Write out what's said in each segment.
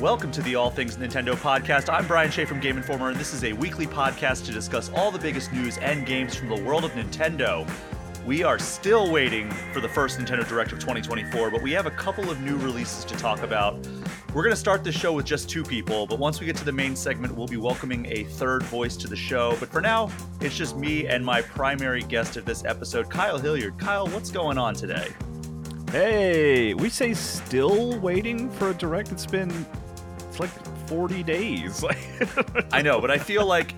Welcome to the All Things Nintendo podcast. I'm Brian Shea from Game Informer, and this is a weekly podcast to discuss all the biggest news and games from the world of Nintendo. We are still waiting for the first Nintendo Direct of 2024, but we have a couple of new releases to talk about. We're going to start this show with just two people, but once we get to the main segment, we'll be welcoming a third voice to the show. But for now, it's just me and my primary guest of this episode, Kyle Hilliard. Kyle, what's going on today? Hey, we say still waiting for a direct. It's been 40 days. I know, but I feel like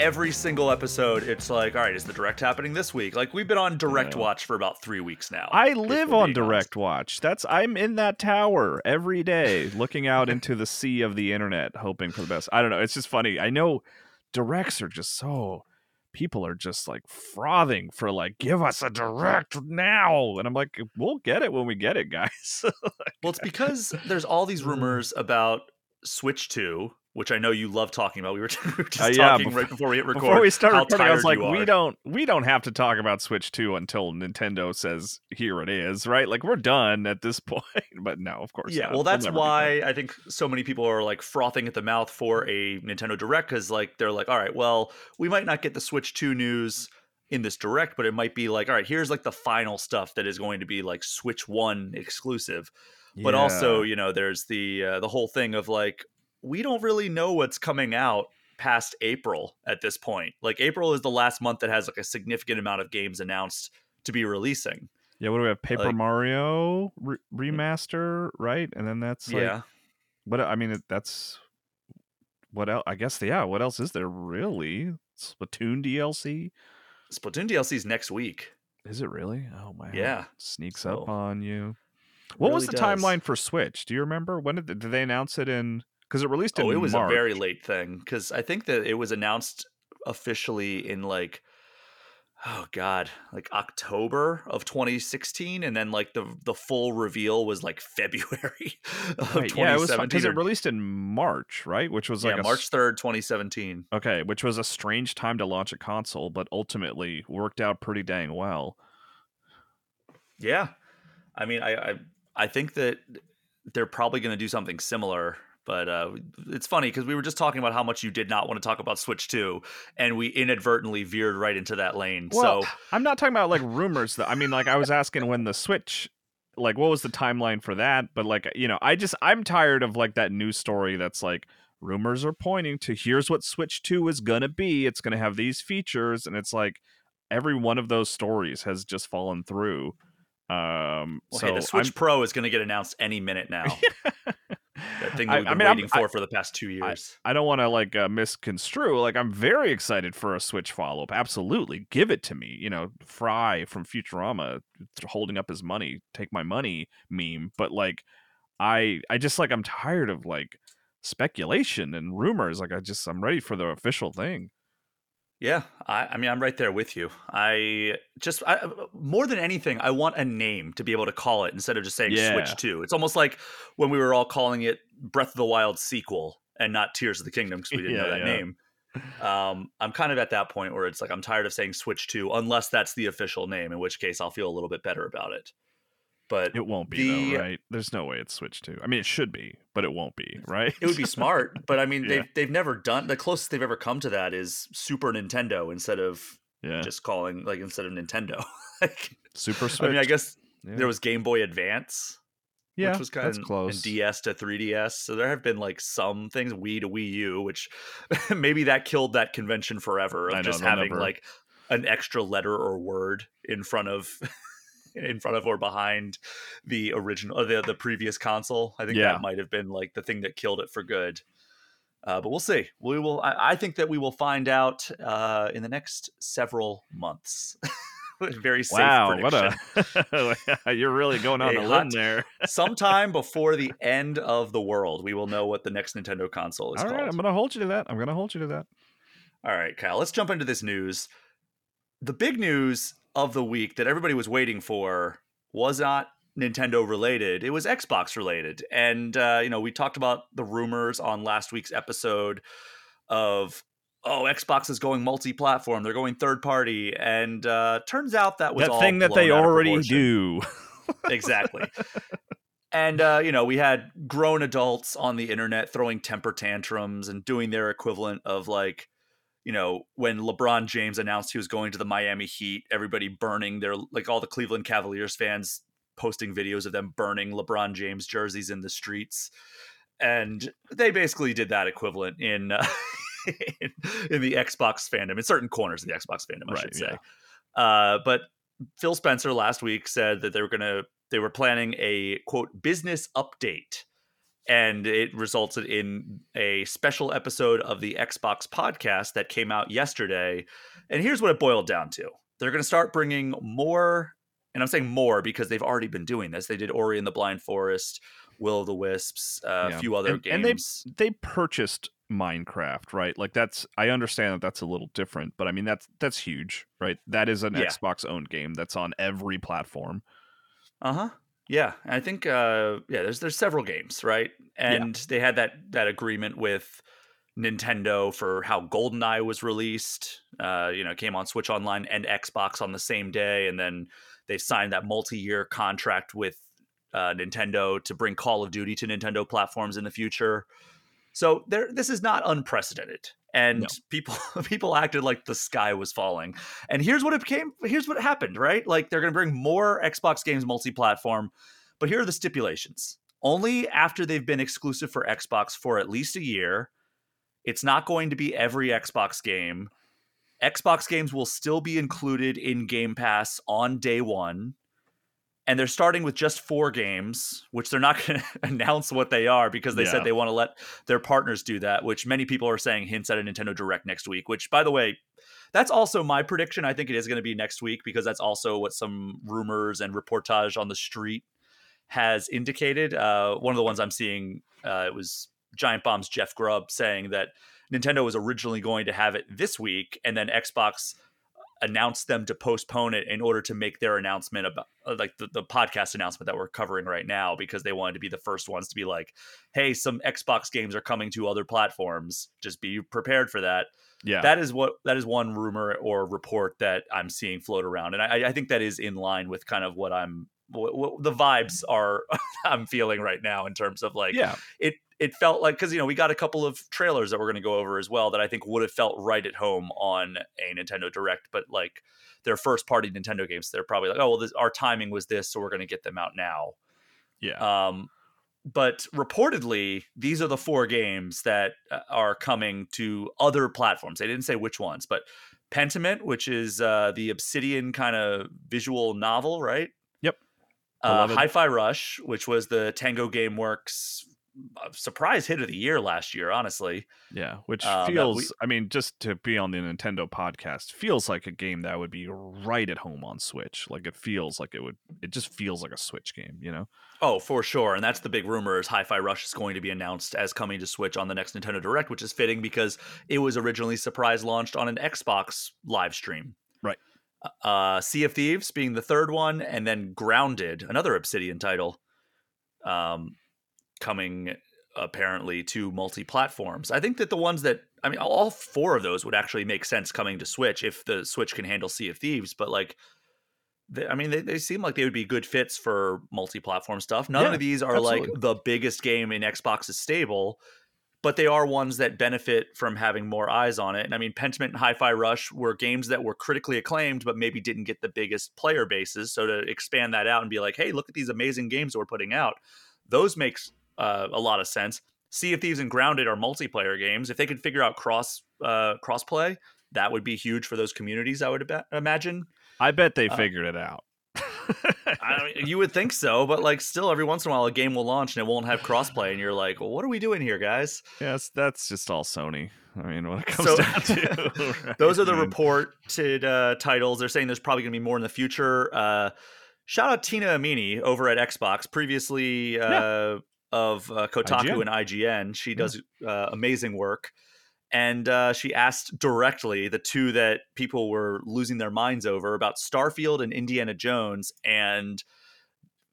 every single episode, it's like, all right, is the direct happening this week? Like we've been on direct know. watch for about three weeks now. I live on direct watch. That's I'm in that tower every day, looking out into the sea of the internet, hoping for the best. I don't know. It's just funny. I know directs are just so people are just like frothing for like give us a direct now and i'm like we'll get it when we get it guys Well, it's because there's all these rumors about Switch 2, which I know you love talking about. We were, we were just Uh, yeah, talking bef- right before we hit record. Before we start recording, I was like, we don't we don't have to talk about Switch 2 until Nintendo says here it is, right? Like we're done at this point. But no, of course. Yeah, not. well, We'll that's done. why I think so many people are like frothing at the mouth for a Nintendo Direct because, like, they're like, all right, well, we might not get the Switch 2 news in this Direct, but it might be like, all right, here's like the final stuff that is going to be like Switch 1 exclusive. But also, you know, there's the uh, the whole thing of like, we don't really know what's coming out past April at this point. Like, April is the last month that has like a significant amount of games announced to be releasing. Yeah, what do we have? Paper like- Mario re- remaster, right? And then that's like, yeah. what I mean, that's what else? I guess yeah. What else is there really? Splatoon DLC? Splatoon DLC is next week. Is it really? Oh my! Yeah. sneaks So, up on you. What was the does. timeline for Switch? Do you remember when did, did they announce it in? Because it released in Oh, it was March. a very late thing because I think that it was announced officially in like, oh god, like October of 2016, and then like the the full reveal was like February of Right, yeah, it was because it released in March, right? Which was like yeah, a March 3rd, 2017. Okay, which was a strange time to launch a console, but ultimately worked out pretty dang well. Yeah, I mean, I I, I think that they're probably going to do something similar. But uh, it's funny because we were just talking about how much you did not want to talk about Switch 2, and we inadvertently veered right into that lane. Well, so I'm not talking about like rumors. Though. I mean, like I was asking when the Switch, like what was the timeline for that? But like you know, I just I'm tired of like that news story that's like rumors are pointing to here's what Switch Two is gonna be. It's gonna have these features, and it's like every one of those stories has just fallen through. Um, Well, so hey, the Switch I'm, Pro is going to get announced any minute now. that thing that I- we've I been mean, I'm- waiting for for the past two years. I don't want to like uh, misconstrue. Like I'm very excited for a Switch follow up. Absolutely, give it to me. You know, Fry from Futurama holding up his money, take my money meme. But like, I I just like I'm tired of like speculation and rumors. Like I just I'm ready for the official thing. Yeah, I, I mean, I'm right there with you. I just I, more than anything, I want a name to be able to call it instead of just saying Yeah. Switch Two. It's almost like when we were all calling it Breath of the Wild sequel and not Tears of the Kingdom because we didn't know that yeah. name. Um, I'm kind of at that point where it's like I'm tired of saying Switch Two unless that's the official name, in which case I'll feel a little bit better about it. But It won't be The- though, right? There's no way it's Switch to. I mean, it should be, but it won't be, right? It would be smart, but I mean, Yeah. they've they've never done the closest they've ever come to that is Super Nintendo instead of yeah, just calling like instead of Nintendo. like, Super Switch. I mean, I guess yeah. there was Game Boy Advance, yeah, which was kind of close. and DS to 3DS. So there have been like some things Wii to Wii U, which maybe that killed that convention forever of I know, just having never- like an extra letter or word in front of. In front of or behind the original, or the the previous console, I think Yeah. that might have been like the thing that killed it for good. Uh, but we'll see. We will. I, I think that we will find out uh, in the next several months. Very safe wow, prediction. what a you're really going on A a limb there. Sometime before the end of the world, we will know what the next Nintendo console is All called. right, I'm gonna hold you to that. I'm gonna hold you to that. All right, Kyle. Let's jump into this news. The big news of the week that everybody was waiting for was not Nintendo related. It was Xbox related, and uh, you know we talked about the rumors on last week's episode of oh Xbox is going multi-platform, they're going third party, and uh, turns out that was That all thing that they blown out of already do. exactly. And uh, you know, we had grown adults on the internet throwing temper tantrums and doing their equivalent of like, you know, when LeBron James announced he was going to the Miami Heat, everybody burning their like all the Cleveland Cavaliers fans posting videos of them burning LeBron James jerseys in the streets. And they basically did that equivalent in uh, in, in, the Xbox fandom, in certain corners of the Xbox fandom, I right, should say. Yeah. Uh, but Phil Spencer last week said that they were going to they were planning a quote business update and it resulted in a special episode of the Xbox podcast that came out yesterday. And here's what it boiled down to. They're going to start bringing more and I'm saying more because they've already been doing this. They did Ori and the Blind Forest, Will of the Wisps, uh, yeah. a few other and, games. And they they purchased Minecraft, right? Like that's I understand that that's a little different, but I mean that's that's huge, right? That is an yeah. Xbox owned game that's on every platform. Uh Yeah, I think uh, yeah, there's there's several games, right? And yeah. they had that that agreement with Nintendo for how GoldenEye was released. Uh, you know, came on Switch Online and Xbox on the same day, and then they signed that multi-year contract with uh, Nintendo to bring Call of Duty to Nintendo platforms in the future. So there, this is not unprecedented and no. people people acted like the sky was falling. And here's what it became. Here's what happened. Right, like they're going to bring more Xbox games multi-platform, but here are the stipulations. Only after they've been exclusive for Xbox for at least a year. It's not going to be every Xbox game. Xbox games will still be included in Game Pass on day one and they're starting with just four games, which they're not going to announce what they are because they yeah. said they want to let their partners do that, which many people are saying hints at a Nintendo Direct next week, which, by the way, that's also my prediction. I think it is going to be next week because that's also what some rumors and reportage on the street has indicated. Uh, one of the ones I'm seeing, uh, it was Giant Bomb's Jeff Grubb saying that Nintendo was originally going to have it this week, and then Xbox announced them to postpone it in order to make their announcement about uh, like the, the podcast announcement that we're covering right now because they wanted to be the first ones to be like hey some xbox games are coming to other platforms. Just be prepared for that. Yeah. That is what that is one rumor or report that i'm seeing float around and i, I think that is in line with kind of what i'm what, the vibes are i'm feeling right now in terms of like yeah it it felt like because you know we got a couple of trailers that we're going to go over as well that I think would have felt right at home on a Nintendo Direct, but like their first party Nintendo games, they're probably like, oh well, this, our timing was this, so we're going to get them out now. Yeah. Um, but reportedly, these are the four games that uh, are coming to other platforms. They didn't say which ones, but Pentiment, which is uh, the Obsidian kind of visual novel, right? Uh, Hi-Fi Rush, which was the Tango GameWorks surprise hit of the year last year, honestly. Yeah, which um, feels, we, I mean, just to be on the Nintendo podcast, feels like a game that would be right at home on Switch. Like it feels like it would, it just feels like a Switch game, you know? Oh, for sure. And that's the big rumor is Hi-Fi Rush is going to be announced as coming to Switch on the next Nintendo Direct, which is fitting because it was originally surprise launched on an Xbox live stream. Right. Uh, Sea of Thieves being the third one, and then Grounded, another Obsidian title. Um, coming apparently to multi platforms. I think that the ones that I mean, all four of those would actually make sense coming to Switch if the Switch can handle Sea of Thieves. But like, they, I mean, they, they seem like they would be good fits for multi platform stuff. None yeah, of these are absolutely. like the biggest game in Xbox's stable. But they are ones that benefit from having more eyes on it. And I mean, Pentiment and Hi Fi Rush were games that were critically acclaimed, but maybe didn't get the biggest player bases. So to expand that out and be like, hey, look at these amazing games that we're putting out, those makes uh, a lot of sense. Sea of Thieves and Grounded are multiplayer games. If they could figure out cross uh, crossplay, that would be huge for those communities. I would imagine. I bet they uh, figured it out. I mean, you would think so, but like, still, every once in a while, a game will launch and it won't have crossplay, and you're like, well, "What are we doing here, guys?" Yes, that's just all Sony. I mean, when it comes so, down to right? those are the reported uh, titles. They're saying there's probably going to be more in the future. Uh, shout out Tina Amini over at Xbox, previously uh, yeah of uh, Kotaku IGN. and IGN. She does uh, amazing work. And uh, she asked directly the two that people were losing their minds over about Starfield and Indiana Jones. And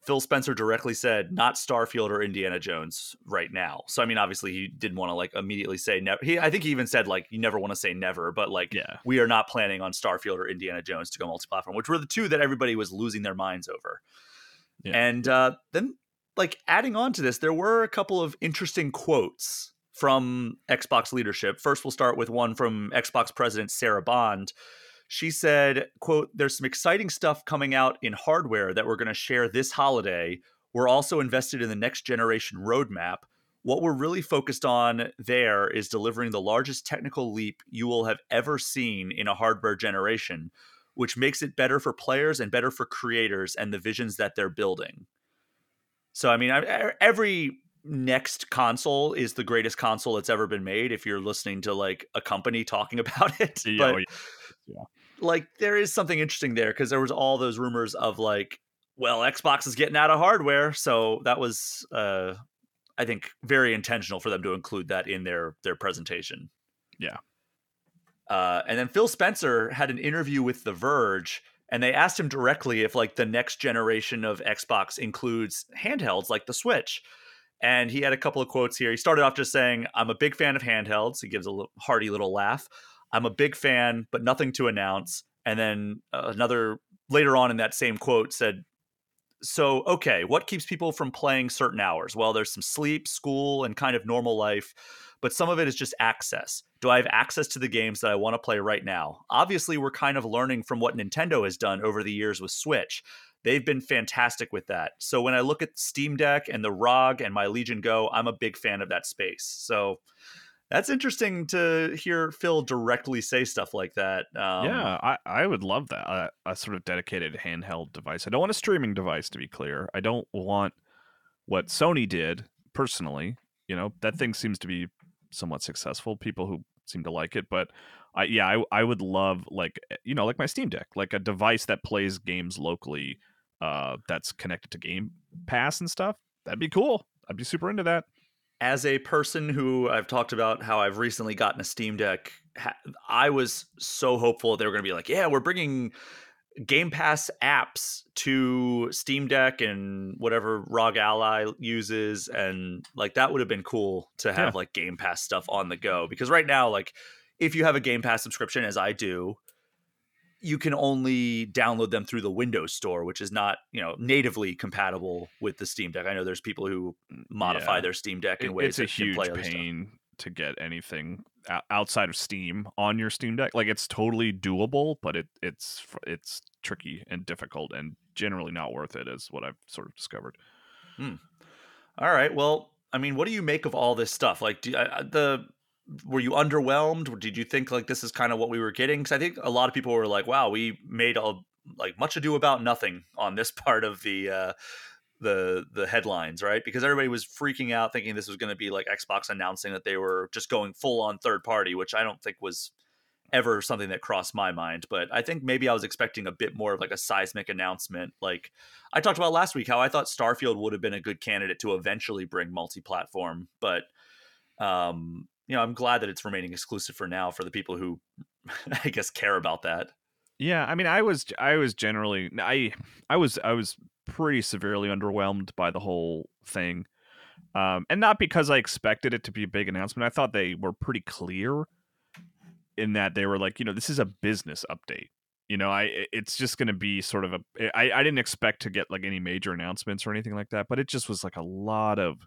Phil Spencer directly said, not Starfield or Indiana Jones right now. So, I mean, obviously, he didn't want to like immediately say never. He, I think he even said, like, you never want to say never, but like, yeah. we are not planning on Starfield or Indiana Jones to go multi platform, which were the two that everybody was losing their minds over. Yeah. And uh, then like adding on to this, there were a couple of interesting quotes from Xbox leadership. First, we'll start with one from Xbox president Sarah Bond. She said, quote, there's some exciting stuff coming out in hardware that we're going to share this holiday. We're also invested in the next generation roadmap. What we're really focused on there is delivering the largest technical leap you will have ever seen in a hardware generation, which makes it better for players and better for creators and the visions that they're building. So, I mean, every next console is the greatest console that's ever been made if you're listening to like a company talking about it. Yeah, but, yeah. like there is something interesting there because there was all those rumors of like, well, Xbox is getting out of hardware, so that was uh I think very intentional for them to include that in their their presentation. Yeah. Uh, and then Phil Spencer had an interview with The Verge, and they asked him directly if like the next generation of Xbox includes handhelds like the Switch. And he had a couple of quotes here. He started off just saying, I'm a big fan of handhelds. He gives a hearty little laugh. I'm a big fan, but nothing to announce. And then uh, another later on in that same quote said, So, okay, what keeps people from playing certain hours? Well, there's some sleep, school, and kind of normal life, but some of it is just access. Do I have access to the games that I want to play right now? Obviously, we're kind of learning from what Nintendo has done over the years with Switch they've been fantastic with that. So when I look at Steam Deck and the ROG and my Legion Go, I'm a big fan of that space. So that's interesting to hear Phil directly say stuff like that. Um, yeah, I, I would love that. A, a sort of dedicated handheld device. I don't want a streaming device, to be clear. I don't want what Sony did personally. You know, that thing seems to be somewhat successful. People who seem to like it, but I yeah, I, I would love like eh, you know like my Steam Deck, like a device that plays games locally uh, that's connected to Game Pass and stuff. That'd be cool. I'd be super into that. As a person who I've talked about how I've recently gotten a Steam Deck, I was so hopeful they were going to be like, yeah, we're bringing Game Pass apps to Steam Deck and whatever ROG Ally uses, and like that would have been cool to have yeah. like Game Pass stuff on the go. Because right now, like if you have a Game Pass subscription, as I do, you can only download them through the Windows Store, which is not, you know, natively compatible with the Steam Deck. I know there's people who modify yeah. their Steam Deck in ways it's a huge pain to get anything outside of Steam on your Steam Deck. Like it's totally doable, but it it's it's tricky and difficult and generally not worth it, is what I've sort of discovered. Hmm. All right. Well, I mean, what do you make of all this stuff? Like, do, uh, the were you underwhelmed? Did you think like this is kind of what we were getting? Because I think a lot of people were like, "Wow, we made a like much ado about nothing on this part of the uh, the the headlines, right? Because everybody was freaking out, thinking this was going to be like Xbox announcing that they were just going full on third party, which I don't think was ever something that crossed my mind. But I think maybe I was expecting a bit more of like a seismic announcement. Like I talked about last week, how I thought Starfield would have been a good candidate to eventually bring multi platform, but um you know, I'm glad that it's remaining exclusive for now for the people who I guess care about that. Yeah, I mean, I was I was generally I I was I was pretty severely underwhelmed by the whole thing. Um, and not because I expected it to be a big announcement. I thought they were pretty clear in that they were like, you know, this is a business update. You know, I it's just going to be sort of a. I I didn't expect to get like any major announcements or anything like that, but it just was like a lot of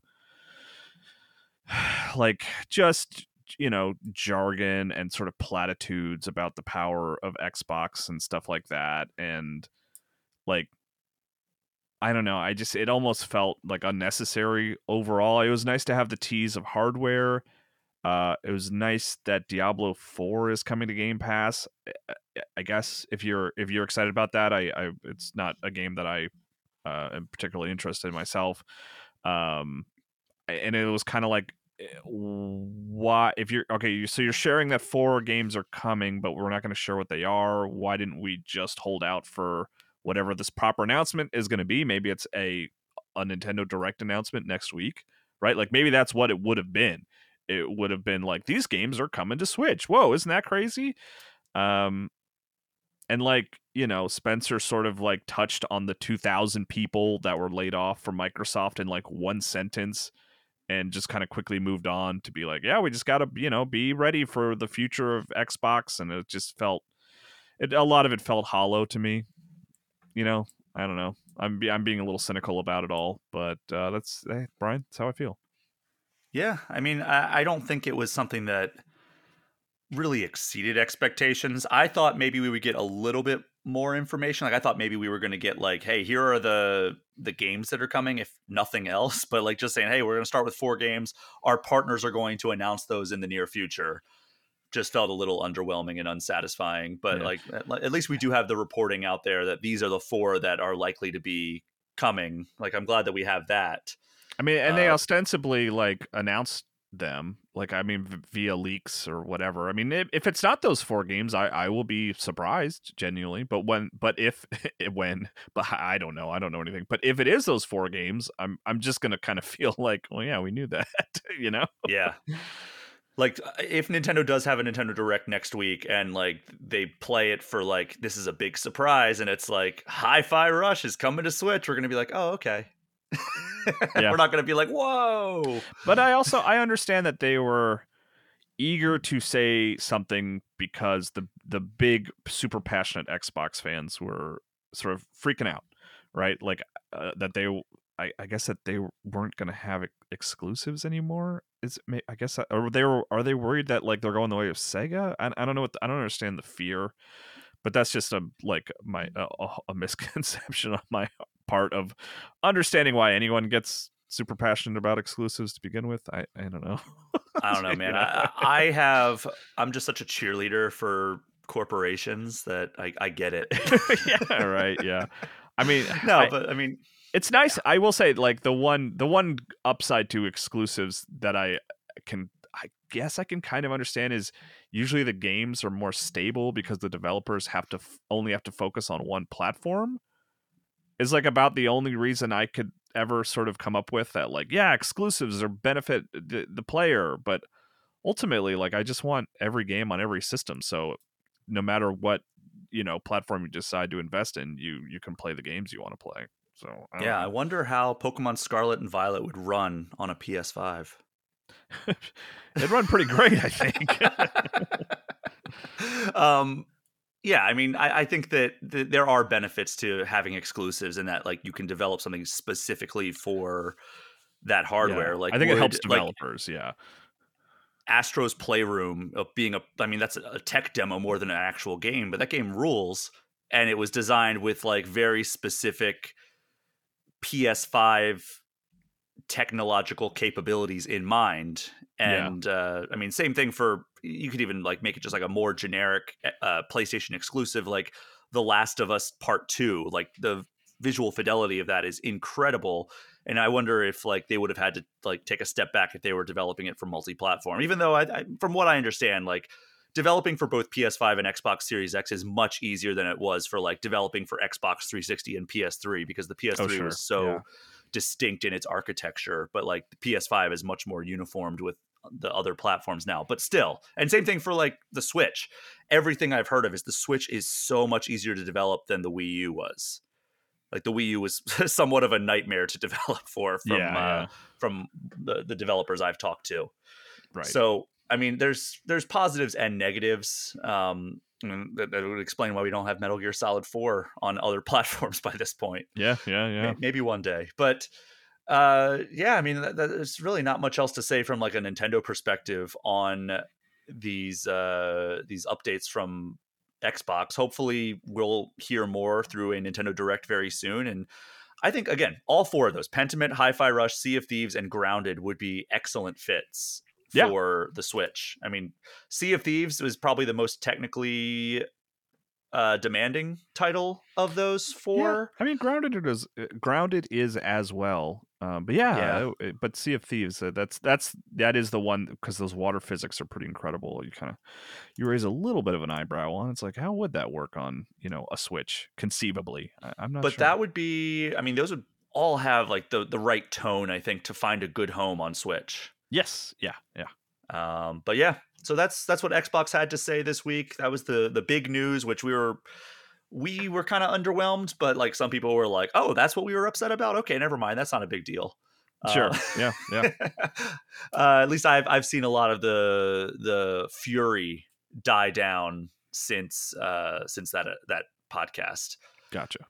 like just you know jargon and sort of platitudes about the power of Xbox and stuff like that and like I don't know I just it almost felt like unnecessary overall. It was nice to have the tease of hardware uh it was nice that Diablo 4 is coming to Game Pass I guess if you're if you're excited about that I, I it's not a game that I uh, am particularly interested in myself um and it was kind of like eh, why if you're okay so you're sharing that four games are coming but we're not going to share what they are why didn't we just hold out for whatever this proper announcement is going to be? Maybe it's a a nintendo direct announcement next week right? Like maybe that's what it would have been. It would have been like these games are coming to switch. Whoa isn't that crazy? Um and like you know spencer sort of like touched on the 2000 people that were laid off from microsoft in like one sentence and just kind of quickly moved on to be like, yeah, we just got to, you know, be ready for the future of Xbox. And it just felt, it, a lot of it felt hollow to me. You know, I don't know. I'm I'm being a little cynical about it all, but uh, that's hey, Brian. That's how I feel. Yeah, I mean, I, I don't think it was something that really exceeded expectations. I thought maybe we would get a little bit more information. Like I thought maybe we were going to get like, hey, here are the the games that are coming, if nothing else. But like just saying, hey, we're going to start with four games. Our partners are going to announce those in the near future. Just felt a little underwhelming and unsatisfying. But Yeah. like at, at least we do have the reporting out there that these are the four that are likely to be coming. Like I'm glad that we have that. I mean, and they Uh, ostensibly like announced them, like I mean, via leaks or whatever. I mean, if, if it's not those four games, I I will be surprised genuinely. But when, but if when, but I don't know, I don't know anything. But if it is those four games, I'm I'm just gonna kind of feel like, well, yeah, we knew that, you know? Yeah. Like uh, if Nintendo does have a Nintendo Direct next week and like they play it for like this is a big surprise and it's like Hi-Fi Rush is coming to Switch, we're gonna be like, oh okay. Yeah. We're not gonna be like, whoa. But I also I understand that they were eager to say something because the the big super passionate Xbox fans were sort of freaking out, right? Like uh, that they I, I guess that they weren't going to have ex- exclusives anymore. Is I guess or they were are they worried that like they're going the way of Sega? I, I don't know what the- I don't understand the fear, but that's just a like my a, a- a misconception on my part of understanding why anyone gets super passionate about exclusives to begin with. I I don't know. I don't know, man. I, I have I'm just such a cheerleader for corporations that I, I get it. yeah, right. Yeah. I mean, no, I- but I mean it's nice. I will say, like the one, the one upside to exclusives that I can, I guess I can kind of understand is usually the games are more stable because the developers have to f- only have to focus on one platform. Is like about the only reason I could ever sort of come up with that. Like, yeah, exclusives are benefit the, the player, but ultimately, like, I just want every game on every system. So no matter what you know platform you decide to invest in, you you can play the games you want to play. So I yeah, I wonder how Pokemon Scarlet and Violet would run on a PS5. It'd run pretty great, I think. um yeah i mean i, I think that th- there are benefits to having exclusives in that like you can develop something specifically for that hardware Yeah. like I think it would, helps like, developers. yeah, astro's playroom of being a i mean that's a tech demo more than an actual game but that game rules and it was designed with like very specific ps5 technological capabilities in mind Yeah. and uh, i mean same thing for you could even like make it just like a more generic uh, playstation exclusive like the last of us part 2 like the visual fidelity of that is incredible and i wonder if like they would have had to like take a step back if they were developing it for multi-platform even though I, I from what i understand like developing for both ps5 and xbox series x is much easier than it was for like developing for xbox 360 and ps3 because the ps3 Oh, sure. was so Yeah. Distinct in its architecture but like the ps5 is much more uniformed with the other platforms now but still and same thing for like the switch everything i've heard of is the switch is so much easier to develop than the wii u was like the wii u was somewhat of a nightmare to develop for from Yeah, uh, yeah. from the, the developers i've talked to right. so I mean, there's there's positives and negatives. Um, and that, that would explain why we don't have Metal Gear Solid Four on other platforms by this point. yeah, yeah, yeah. May- Maybe one day, but uh, yeah, I mean, that, that, there's really not much else to say from like a Nintendo perspective on these uh, these updates from Xbox. Hopefully, we'll hear more through a Nintendo Direct very soon, and I think again, all four of those Pentiment, Hi-Fi Rush, Sea of Thieves, and Grounded would be excellent fits Yeah. for the Switch. I mean, Sea of Thieves was probably the most technically uh, demanding title of those Yeah, four. I mean, grounded it is uh, grounded is as well. Um, but yeah, Yeah. uh, but Sea of Thieves, uh, that's that's that is the one because those water physics are pretty incredible. You kind of you raise a little bit of an eyebrow on. It's like, how would that work on you know a Switch conceivably? I, I'm not. but sure. that would be i mean those would all have like the the right tone i think to find a good home on switch yes, yeah, yeah. um but yeah so that's that's what xbox had to say this week that was the the big news which we were we were kind of underwhelmed but like some people were like oh that's what we were upset about okay never mind that's not a big deal Sure, Uh, yeah, yeah. uh, at least I've I've seen a lot of the the fury die down since uh since that uh, that podcast. Gotcha.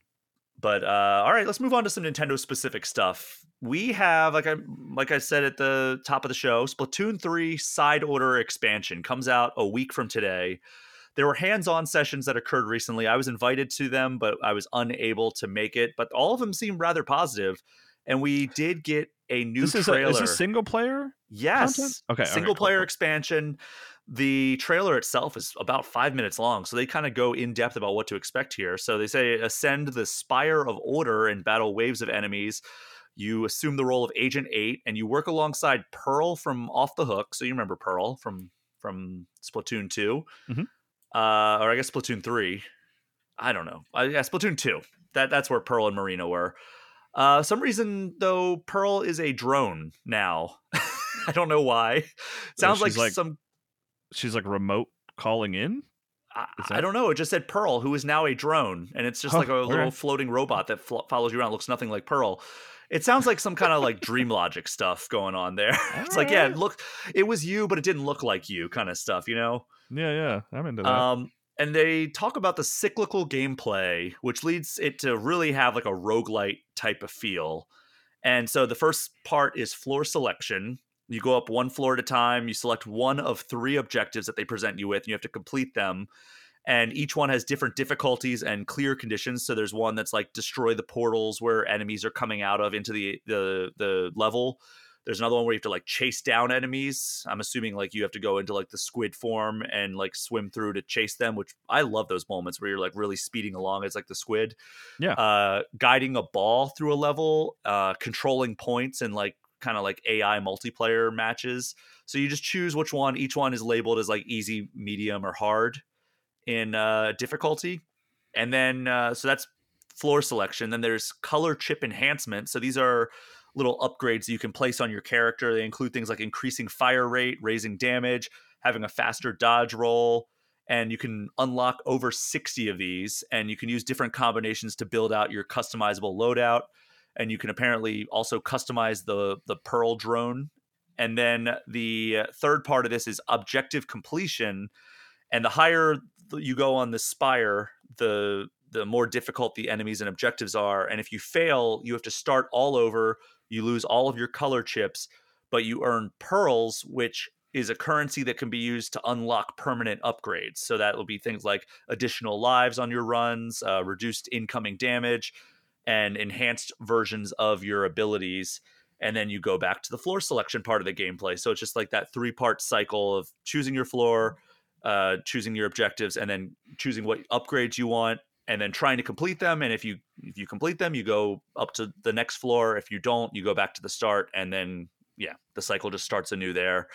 But uh, all right, let's move on to some Nintendo specific stuff. We have, like I like I said at the top of the show, Splatoon 3 Side Order expansion comes out a week from today. There were hands-on sessions that occurred recently. I was invited to them, but I was unable to make it. But all of them seemed rather positive, and we did get a new This is, trailer. a, is this single player? yes, content? Okay, okay, single cool, player cool. expansion. The trailer itself is about five minutes long, so they kind of go in depth about what to expect here. So they say ascend the spire of order and battle waves of enemies. You assume the role of Agent Eight, and you work alongside Pearl from Off the Hook. So you remember Pearl from from Splatoon 2 Mhm. uh, or I guess Splatoon three. I don't know. Uh, yeah, Splatoon two. That that's where Pearl and Marina were. Uh, some reason though, Pearl is a drone now. I don't know why. Sounds like, like- some. She's like remote calling in. I, I don't know. It just said Pearl, who is now a drone, and it's just Huh, like a little floating robot that flo- follows you around. Looks nothing like Pearl. It sounds like some kind of like dream logic stuff going on there. it's like, yeah, look, it was you, but it didn't look like you, kind of stuff, you know. Yeah, yeah, I'm into that. Um, and they talk about the cyclical gameplay, which leads it to really have like a roguelite type of feel. And so the first part is floor selection. You go up one floor at a time, you select one of three objectives that they present you with, and you have to complete them. And each one has different difficulties and clear conditions. So there's one that's like destroy the portals where enemies are coming out of into the the the level. There's another one where you have to like chase down enemies. I'm assuming like you have to go into like the squid form and like swim through to chase them, which I love those moments where you're like really speeding along as like the squid. Yeah. Uh, guiding a ball through a level, uh, controlling points and like kind of like AI multiplayer matches. So you just choose which one. Each one is labeled as like easy, medium, or hard in uh, difficulty. And then uh, so that's floor selection. Then there's color chip enhancement. So these are little upgrades you can place on your character. They include things like increasing fire rate, raising damage, having a faster dodge roll, and you can unlock over 60 of these and you can use different combinations to build out your customizable loadout and you can apparently also customize the the pearl drone. And then the third part of this is objective completion. And the higher you go on the spire the the more difficult the enemies and objectives are. And if you fail you have to start all over. You lose all of your color chips but you earn pearls which is a currency that can be used to unlock permanent upgrades. So that will be things like additional lives on your runs uh, reduced incoming damage and enhanced versions of your abilities and then you go back to the floor selection part of the gameplay. So it's just like that three part cycle of choosing your floor uh, choosing your objectives and then choosing what upgrades you want and then trying to complete them. And if you if you complete them you go up to the next floor. If you don't you go back to the start and then yeah the cycle just starts anew there.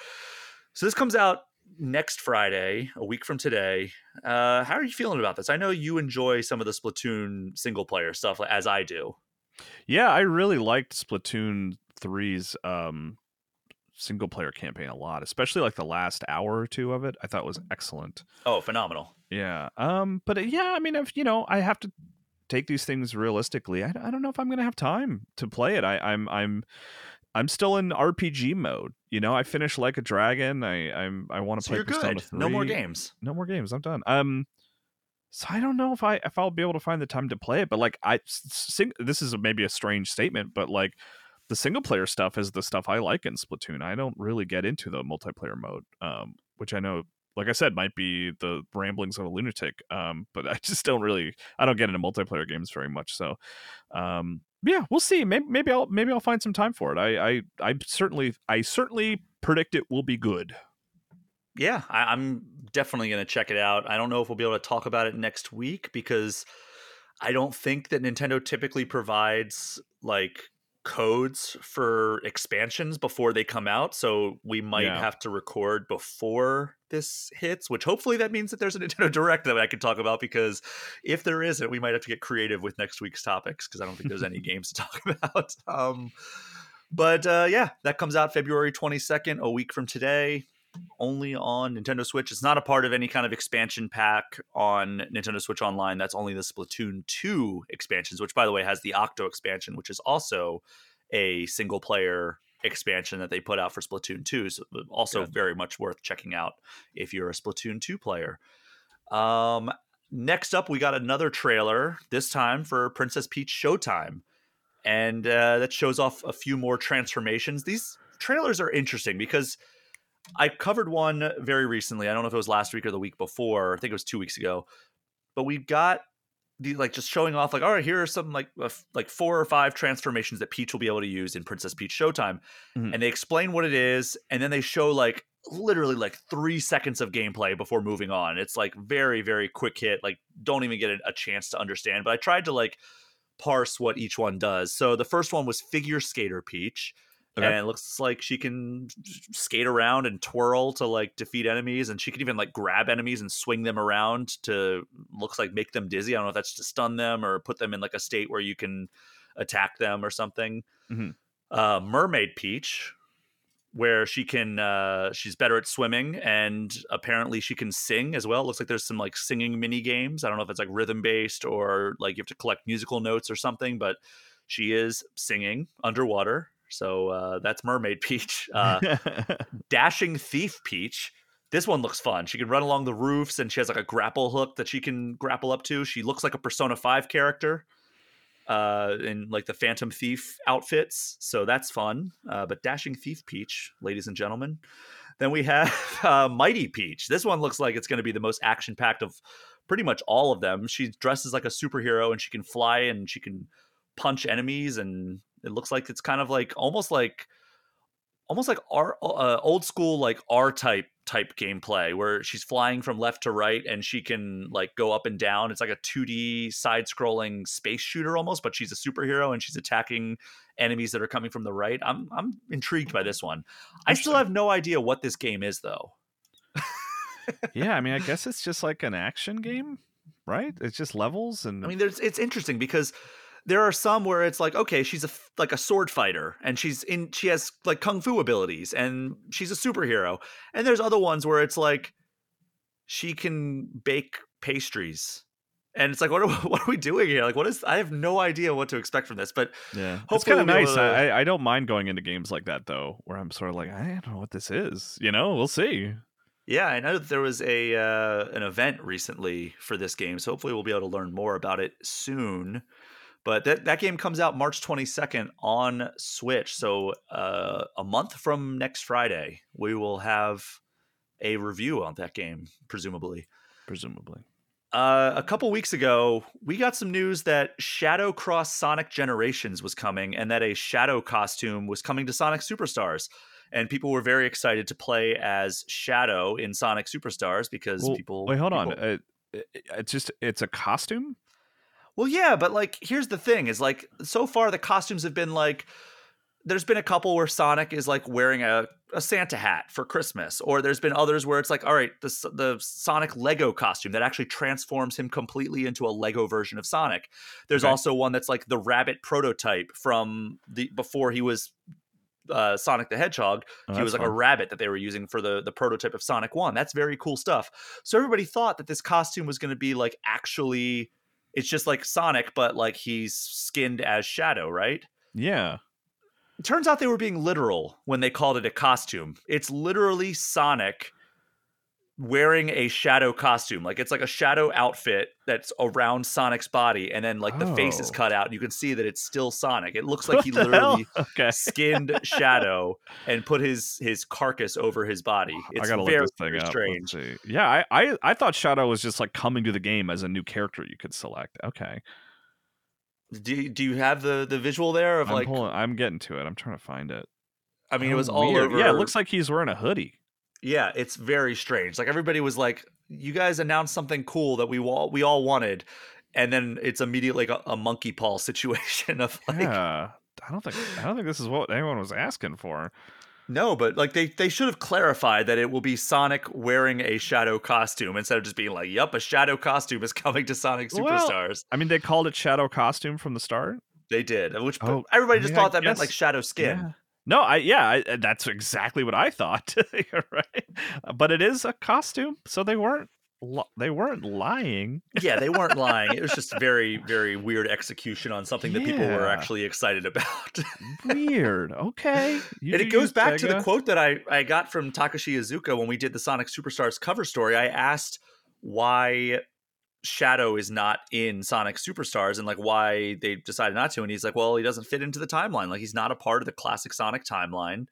So this comes out next friday a week from today uh how are you feeling about this i know you enjoy some of the splatoon single player stuff as i do Yeah, I really liked Splatoon 3's um single player campaign a lot, especially like the last hour or two of it. I thought was excellent. oh phenomenal Yeah. Um but uh, yeah, I mean if you know, I have to take these things realistically. I, I don't know if I'm going to have time to play it. I I'm I'm I'm still in RPG mode. You know, I finished like a dragon. I I'm I want to so play you're Persona good 3. no more games No more games. I'm done. Um so I don't know if I if I'll be able to find the time to play it, but like I sing, this is maybe a strange statement, but like the single player stuff is the stuff I like in Splatoon. I don't really get into the multiplayer mode, um, which I know, like I said, might be the ramblings of a lunatic. Um, but I just don't really, I don't get into multiplayer games very much. So, um, yeah, we'll see. Maybe, maybe I'll maybe I'll find some time for it. I I I certainly I certainly predict it will be good. yeah I, i'm definitely going to check it out i don't know if we'll be able to talk about it next week because i don't think that nintendo typically provides like codes for expansions before they come out so we might Yeah. have to record before this hits which hopefully that means that there's a nintendo direct that i can talk about because if there isn't we might have to get creative with next week's topics because i don't think there's any games to talk about um but uh yeah that comes out february 22nd a week from today only on Nintendo Switch. It's not a part of any kind of expansion pack on Nintendo Switch Online. That's only the Splatoon 2 expansions, which, by the way, has the Octo expansion, which is also a single player expansion that they put out for Splatoon 2. So, also Gotcha. very much worth checking out if you're a Splatoon 2 player. Um, next up, we got another trailer, this time for Princess Peach Showtime. And uh, that shows off a few more transformations. These trailers are interesting because I covered one very recently. I don't know if it was last week or the week before. I think it was two weeks ago. But we got the like just showing off like all right here are some like uh, like four or five transformations that peach will be able to use in princess peach showtime Mhm. and they explain what it is and then they show like literally like three seconds of gameplay before moving on it's like very very quick hit like don't even get a, a chance to understand but i tried to like parse what each one does so the first one was figure skater peach Okay. and it looks like she can skate around and twirl to like defeat enemies and she can even like grab enemies and swing them around to looks like make them dizzy. I don't know if that's to stun them or put them in like a state where you can attack them or something. Mhm. uh mermaid peach where she can uh she's better at swimming and apparently she can sing as well. It looks like there's some like singing mini games. I don't know if it's like rhythm based or like you have to collect musical notes or something but she is singing underwater so uh that's mermaid peach. Uh dashing thief peach. This one looks fun. She can run along the roofs and she has like a grapple hook that she can grapple up to. She looks like a persona 5 character uh in like the phantom thief outfits. So that's fun. Uh but dashing thief peach ladies and gentlemen. Then we have uh mighty peach. This one looks like it's going to be the most action packed of pretty much all of them. She dresses like a superhero and she can fly and she can punch enemies and it looks like it's kind of like almost like almost like our uh, old school like R type type gameplay where she's flying from left to right and she can like go up and down. It's like a 2D side scrolling space shooter almost, but she's a superhero and she's attacking enemies that are coming from the right. I'm I'm intrigued by this one. I still have no idea what this game is though. yeah, I mean, I guess it's just like an action game, right? It's just levels and I mean, there's it's interesting because there are some where it's like, okay, she's a like a sword fighter and she's in she has like kung fu abilities and she's a superhero. And there's other ones where it's like she can bake pastries. And it's like, what are, what are we doing here? Like, what is? I have no idea what to expect from this. But yeah, it's kind of nice. to- I I don't mind going into games like that though, where I'm sort of like, I don't know what this is. You know, we'll see. yeah, I know that there was a uh, an event recently for this game, so hopefully we'll be able to learn more about it soon. But that that game comes out March 22nd on Switch, so uh, a month from next Friday, we will have a review on that game, presumably. Presumably. Uh, a couple weeks ago, we got some news that Shadow Cross Sonic Generations was coming, and that a Shadow costume was coming to Sonic Superstars. And people were very excited to play as Shadow in Sonic Superstars because Well, people. Wait, hold on. Uh, it's just it's a costume. Well, yeah, but like, here's the thing: is like, so far the costumes have been like, there's been a couple where Sonic is like wearing a, a Santa hat for Christmas, or there's been others where it's like, all right, the the Sonic Lego costume that actually transforms him completely into a Lego version of Sonic. There's Okay. also one that's like the rabbit prototype from the before he was uh, Sonic the Hedgehog. Oh, he was like a rabbit that they were using for the the prototype of Sonic One. That's very cool stuff. So everybody thought that this costume was going to be like actually, it's just like Sonic, but like he's skinned as Shadow, right? yeah. It turns out they were being literal when they called it a costume. It's literally Sonic wearing a shadow costume. Like it's like a shadow outfit that's around Sonic's body, and then like the face is Oh. cut out. And you can see that it's still Sonic. It looks like What he literally Okay. skinned Shadow and put his his carcass over his body. Ah, it's I gotta very, look this thing very up. strange. Yeah, I, I I thought Shadow was just like coming to the game as a new character you could select. Okay, Do you, do you have the the visual there of I'm like? pulling, I'm getting to it. I'm trying to find it. I mean, it Oh, was all weird. over. Yeah, it looks like he's wearing a hoodie. Yeah, it's very strange. Like everybody was like, "You guys announced something cool that we all we all wanted," and then it's immediately like a, a monkey paw situation of like, yeah, I don't think I don't think this is what anyone was asking for. no, but like they they should have clarified that it will be Sonic wearing a shadow costume instead of just being like, "Yep, a shadow costume is coming to Sonic Well, Superstars." I mean, they called it Shadow costume from the start. they did, which Oh, everybody just I thought that meant like shadow skin. Yeah. No, I yeah, I, uh, that's exactly what I thought. Right, but it is a costume, so they weren't they weren't lying. yeah, they weren't lying. It was just very, very weird execution on something that people were actually excited about. Weird. Okay, You and it goes back to the quote that I, I got from Takashi Iizuka when we did the Sonic Superstars cover story. I asked why Shadow is not in Sonic Superstars and like why they decided not to. And he's like, well, he doesn't fit into the timeline. Like he's not a part of the classic Sonic timeline.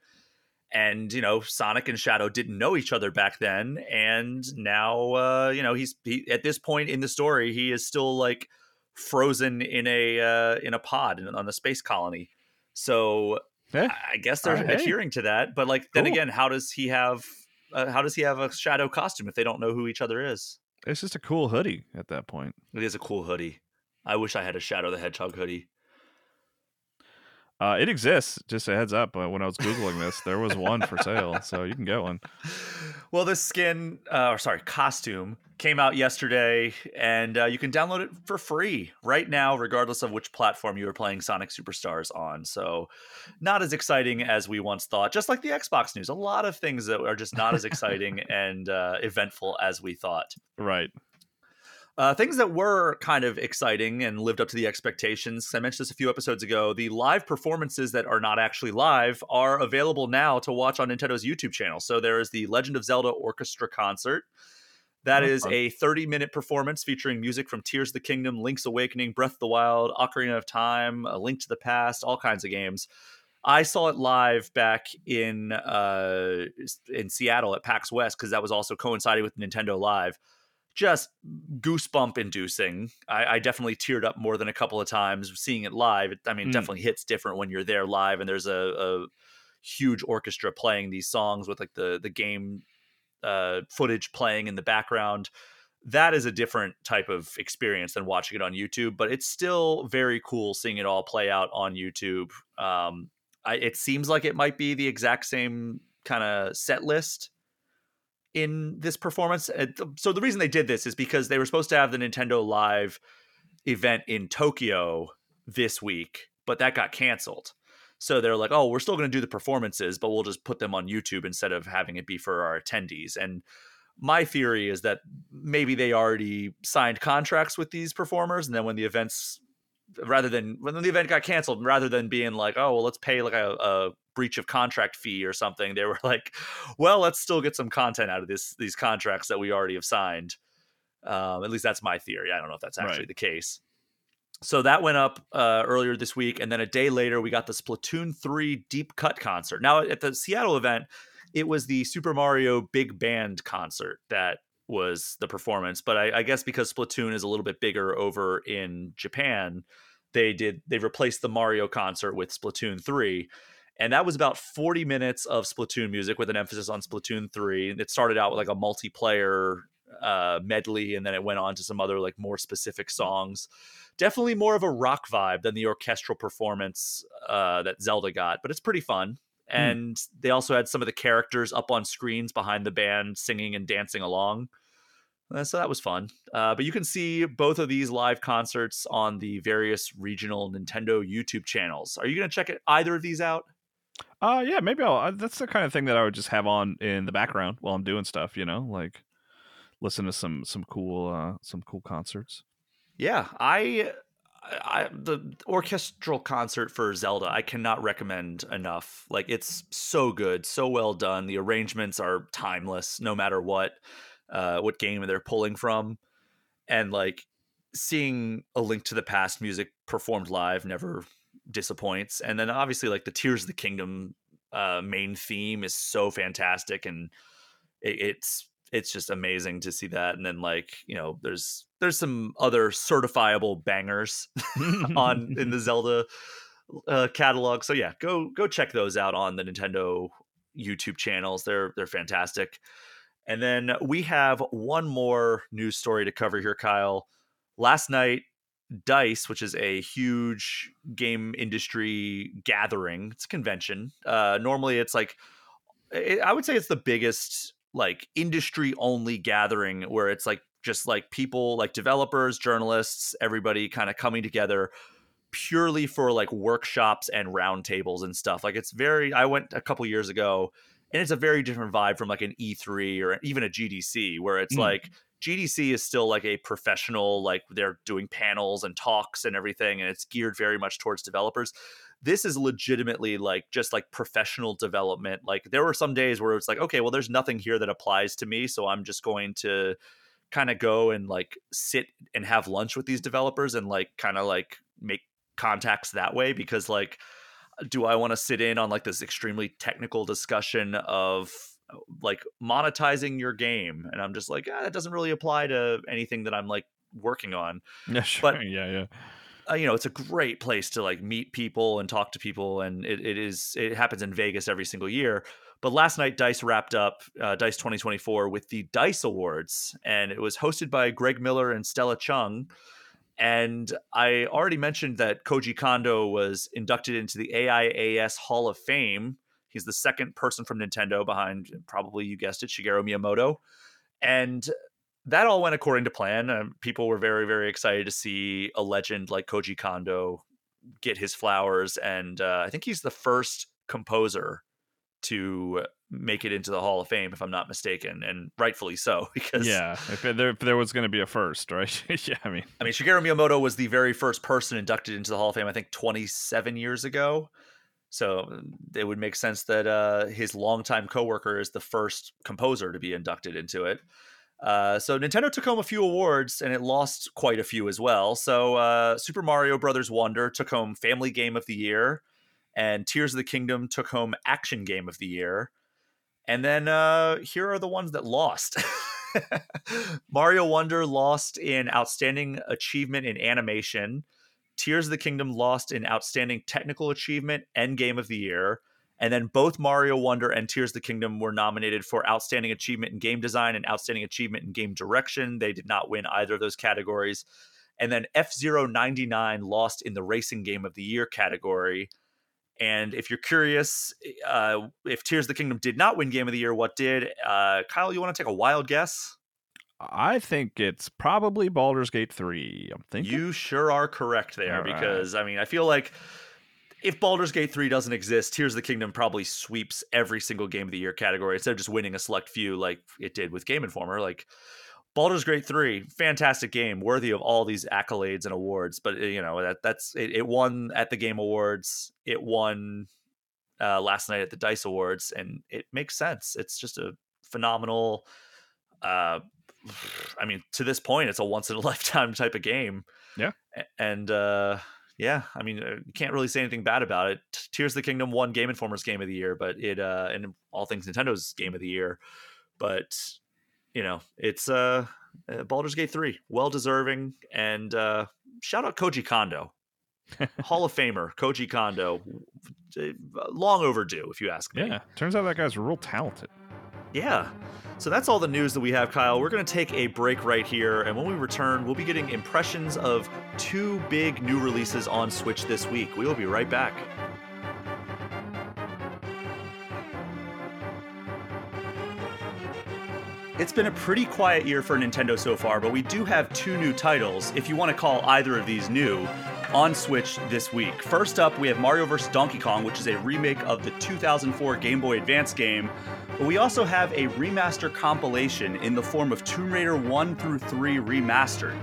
And you know, Sonic and Shadow didn't know each other back then, and now uh, you know he's he, at this point in the story he is still like frozen in a uh, in a pod in, on the space colony. So Eh, I guess they're all right, hey. adhering to that. But like then Cool. again, how does he have uh, how does he have a Shadow costume if they don't know who each other is? It's just a cool hoodie at that point. It is a cool hoodie. I wish I had a Shadow the Hedgehog hoodie. Uh, it exists. Just a heads up. Uh, when I was googling this, there was one for sale, so you can get one. Well, this skin, uh, or sorry, costume came out yesterday, and uh, you can download it for free right now, regardless of which platform you are playing Sonic Superstars on. So, not as exciting as we once thought. Just like the Xbox news, a lot of things that are just not as exciting and uh, eventful as we thought. Right. Uh, things that were kind of exciting and lived up to the expectations. I mentioned this a few episodes ago. The live performances that are not actually live are available now to watch on Nintendo's YouTube channel. So there is the Legend of Zelda Orchestra concert. That Oh, is a 30 minute performance featuring music from Tears of the Kingdom, Link's Awakening, Breath of the Wild, Ocarina of Time, A Link to the Past, all kinds of games. I saw it live back in uh, in Seattle at PAX West because that was also coinciding with Nintendo Live. Just goosebump inducing. I, I definitely teared up more than a couple of times seeing it live. I mean, it Mm. definitely hits different when you're there live and there's a, a huge orchestra playing these songs with like the the game uh, footage playing in the background. That is a different type of experience than watching it on YouTube, but it's still very cool seeing it all play out on YouTube. Um, I, it seems like it might be the exact same kind of set list in this performance. Uh, So the reason they did this is because they were supposed to have the Nintendo Live event in Tokyo this week, but that got canceled. So they're like, "Oh, we're still going to do the performances, but we'll just put them on YouTube instead of having it be for our attendees." And my theory is that maybe they already signed contracts with these performers, and then when the events, rather than when the event got canceled, rather than being like, "Oh, well, let's pay like a, a breach of contract fee or something," they were like, "Well, let's still get some content out of this these contracts that we already have signed." Um, at least that's my theory. I don't know if that's actually Right. the case. So that went up uh, earlier this week, and then a day later, we got the Splatoon 3 Deep Cut concert. Now, at the Seattle event, it was the Super Mario Big Band concert that was the performance. But I, I guess because Splatoon is a little bit bigger over in Japan, they did they replaced the Mario concert with Splatoon 3. And that was about 40 minutes of Splatoon music with an emphasis on Splatoon 3. And it started out with like a multiplayer uh, medley, and then it went on to some other like more specific songs definitely more of a rock vibe than the orchestral performance uh, that Zelda got, but it's pretty fun. And they also had some of the characters up on screens behind the band singing and dancing along. Uh, so that was fun. Uh, but you can see both of these live concerts on the various regional Nintendo YouTube channels. Are you going to check it, either of these out? Uh, yeah, maybe I'll. That's the kind of thing that I would just have on in the background while I'm doing stuff. You know, like listen to some some cool uh some cool concerts. Yeah, I, I the orchestral concert for Zelda I cannot recommend enough. Like it's so good, so well done. The arrangements are timeless, no matter what uh, what game they're pulling from, and like seeing a Link to the Past music performed live never disappoints. And then obviously like the Tears of the Kingdom uh, main theme is so fantastic, and it, it's it's just amazing to see that and then like you know there's there's some other certifiable bangers on in the zelda uh, catalog so yeah go go check those out on the nintendo youtube channels they're they're fantastic and then we have one more news story to cover here kyle last night dice which is a huge game industry gathering it's a convention uh normally it's like it, i would say it's the biggest like industry only gathering where it's like just like people like developers journalists everybody kind of coming together purely for like workshops and roundtables and stuff like it's very i went a couple years ago and it's a very different vibe from like an e3 or even a gdc where it's Mm. like gdc is still like a professional like they're doing panels and talks and everything and it's geared very much towards developers. This is legitimately like just like professional development. Like there were some days where it's like okay well there's nothing here that applies to me so i'm just going to kind of go and like sit and have lunch with these developers and like kind of like make contacts that way because like do I want to sit in on like this extremely technical discussion of like monetizing your game and I'm just like ah, that doesn't really apply to anything that I'm like working on. Yeah, sure. But- yeah, yeah. Uh, you know, it's a great place to like meet people and talk to people, and it, it is it happens in Vegas every single year. But last night, Dice wrapped up uh, Dice 2024 with the Dice Awards, and it was hosted by Greg Miller and Stella Chung. And I already mentioned that Koji Kondo was inducted into the AIAS Hall of Fame. He's the second person from Nintendo behind, probably you guessed it, Shigeru Miyamoto. And that all went according to plan. Um, people were very, very excited to see a legend like Koji Kondo get his flowers. And uh, I think he's the first composer to make it into the Hall of Fame, if I'm not mistaken, and rightfully so. Because Yeah, if there, if there was going to be a first, right? yeah, I mean, I mean, Shigeru Miyamoto was the very first person inducted into the Hall of Fame, I think 27 years ago. So mm, it would make sense that uh, his longtime coworker is the first composer to be inducted into it. Uh, so Nintendo took home a few awards, and it lost quite a few as well. So uh, Super Mario Brothers Wonder took home Family Game of the Year, and Tears of the Kingdom took home Action Game of the Year. And then uh, here are the ones that lost. Mario Wonder lost in Outstanding Achievement in Animation. Tears of the Kingdom lost in Outstanding Technical Achievement and Game of the Year. And then both Mario Wonder and Tears of the Kingdom were nominated for Outstanding Achievement in Game Design and Outstanding Achievement in Game Direction. They did not win either of those categories. And then F Zero 99 lost in the Racing Game of the Year category. And if you're curious, uh, if Tears of the Kingdom did not win Game of the Year, what did? Uh, Kyle, you want to take a wild guess? I think it's probably Baldur's Gate 3. I'm thinking. You sure are correct there All right. because I mean I feel like if Baldur's Gate 3 doesn't exist, Tears of the Kingdom probably sweeps every single game of the year category instead of just winning a select few like it did with Game Informer. Like Baldur's Gate 3, fantastic game, worthy of all these accolades and awards. But uh, you know, that that's it, it won at the Game Awards, it won uh, last night at the Dice Awards, and it makes sense. It's just a phenomenal uh I mean, to this point, it's a once in a lifetime type of game. Yeah. And uh, yeah, I mean, uh, you can't really say anything bad about it. Tears of the Kingdom won Game Informer's Game of the Year, but it uh, and all things Nintendo's Game of the Year. But you know, it's uh, uh Baldur's Gate three, well deserving, and uh, shout out Koji Kondo, Hall of Famer Koji Kondo, long overdue if you ask me. Yeah, turns out that guy's real talented. Yeah. So that's all the news that we have, Kyle. We're going to take a break right here. And when we return, we'll be getting impressions of two big new releases on Switch this week. We will be right back. It's been a pretty quiet year for Nintendo so far, but we do have two new titles, if you want to call either of these new, on Switch this week. First up, we have Mario vs. Donkey Kong, which is a remake of the 2004 Game Boy Advance game. But we also have a remaster compilation in the form of Tomb Raider 1 through 3 remastered.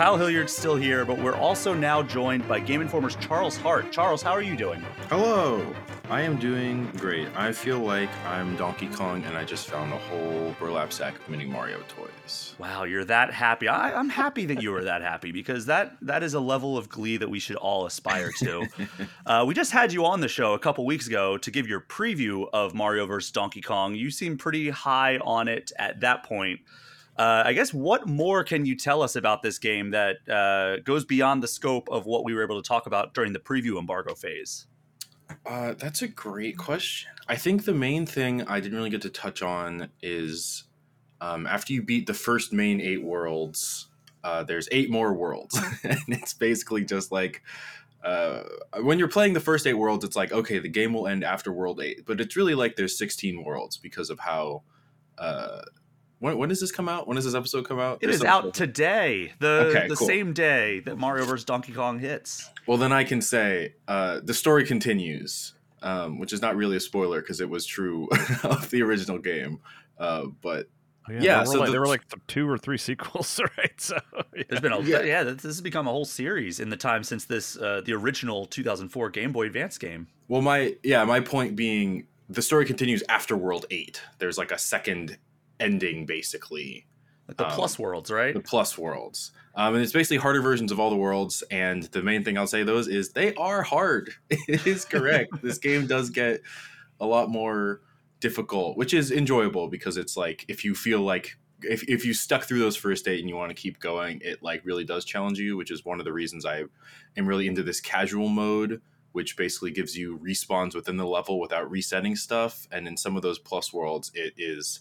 Kyle Hilliard's still here, but we're also now joined by Game Informer's Charles Hart. Charles, how are you doing? Hello. I am doing great. I feel like I'm Donkey Kong and I just found a whole burlap sack of mini Mario toys. Wow, you're that happy. I, I'm happy that you were that happy because that that is a level of glee that we should all aspire to. uh, we just had you on the show a couple weeks ago to give your preview of Mario vs. Donkey Kong. You seemed pretty high on it at that point. Uh, I guess what more can you tell us about this game that uh, goes beyond the scope of what we were able to talk about during the preview embargo phase? Uh, that's a great question. I think the main thing I didn't really get to touch on is um, after you beat the first main eight worlds, uh, there's eight more worlds. and it's basically just like uh, when you're playing the first eight worlds, it's like, okay, the game will end after world eight. But it's really like there's 16 worlds because of how. Uh, when, when does this come out? When does this episode come out? It There's is out sort of- today, the Okay, the cool. same day that Mario vs. Donkey Kong hits. Well, then I can say uh, the story continues, um, which is not really a spoiler because it was true of the original game. Uh, but Oh, Yeah, there were so like, the- there were like th- two or three sequels, right? So yeah. There's been a Yeah. yeah. this has become a whole series in the time since this uh, the original 2004 Game Boy Advance game. well, my yeah, my point being the story continues after World Eight. There's like a second ending, basically. The Um, plus worlds, right? the plus worlds. Um, and it's basically harder versions of all the worlds. And the main thing I'll say those is they are hard. it is correct. this game does get a lot more difficult, which is enjoyable because it's like if you feel like if, if you stuck through those first eight and you want to keep going, it like really does challenge you, which is one of the reasons I am really into this casual mode, which basically gives you respawns within the level without resetting stuff. And in some of those plus worlds, it is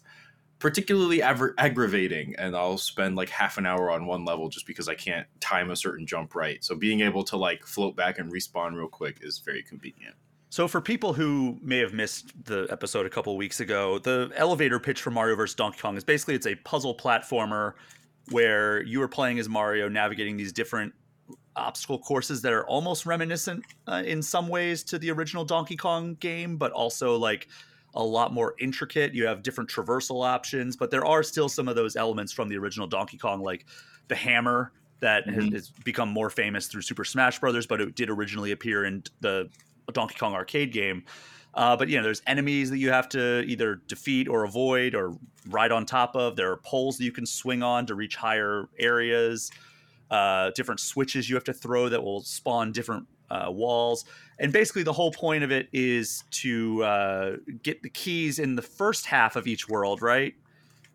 particularly aggra- aggravating and i'll spend like half an hour on one level just because i can't time a certain jump right so being able to like float back and respawn real quick is very convenient So, for people who may have missed the episode a couple weeks ago, the elevator pitch for Mario vs. Donkey Kong is basically it's a puzzle platformer where you are playing as Mario, navigating these different obstacle courses that are almost reminiscent uh, in some ways to the original Donkey Kong game, but also like a lot more intricate. You have different traversal options, but there are still some of those elements from the original Donkey Kong, like the hammer that has, Mhm. has become more famous through Super Smash Brothers, but it did originally appear in the Donkey Kong arcade game. Uh, but you know, there's enemies that you have to either defeat or avoid or ride on top of. There are poles that you can swing on to reach higher areas. Uh, different switches you have to throw that will spawn different uh, walls. And basically, the whole point of it is to uh, get the keys in the first half of each world, right?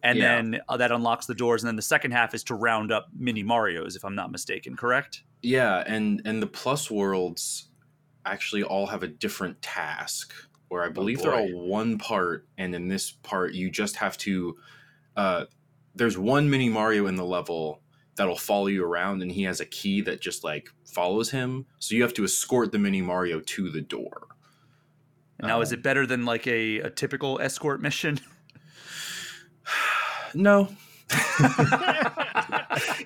And Yeah. then uh, that unlocks the doors. And then the second half is to round up mini Mario's, if I'm not mistaken, correct? yeah and and the plus worlds actually all have a different task where i believe they're all one part and in this part you just have to uh there's one mini mario in the level that'll follow you around and he has a key that just like follows him so you have to escort the mini mario to the door Now, is Um, it better than like a, a typical escort mission? No.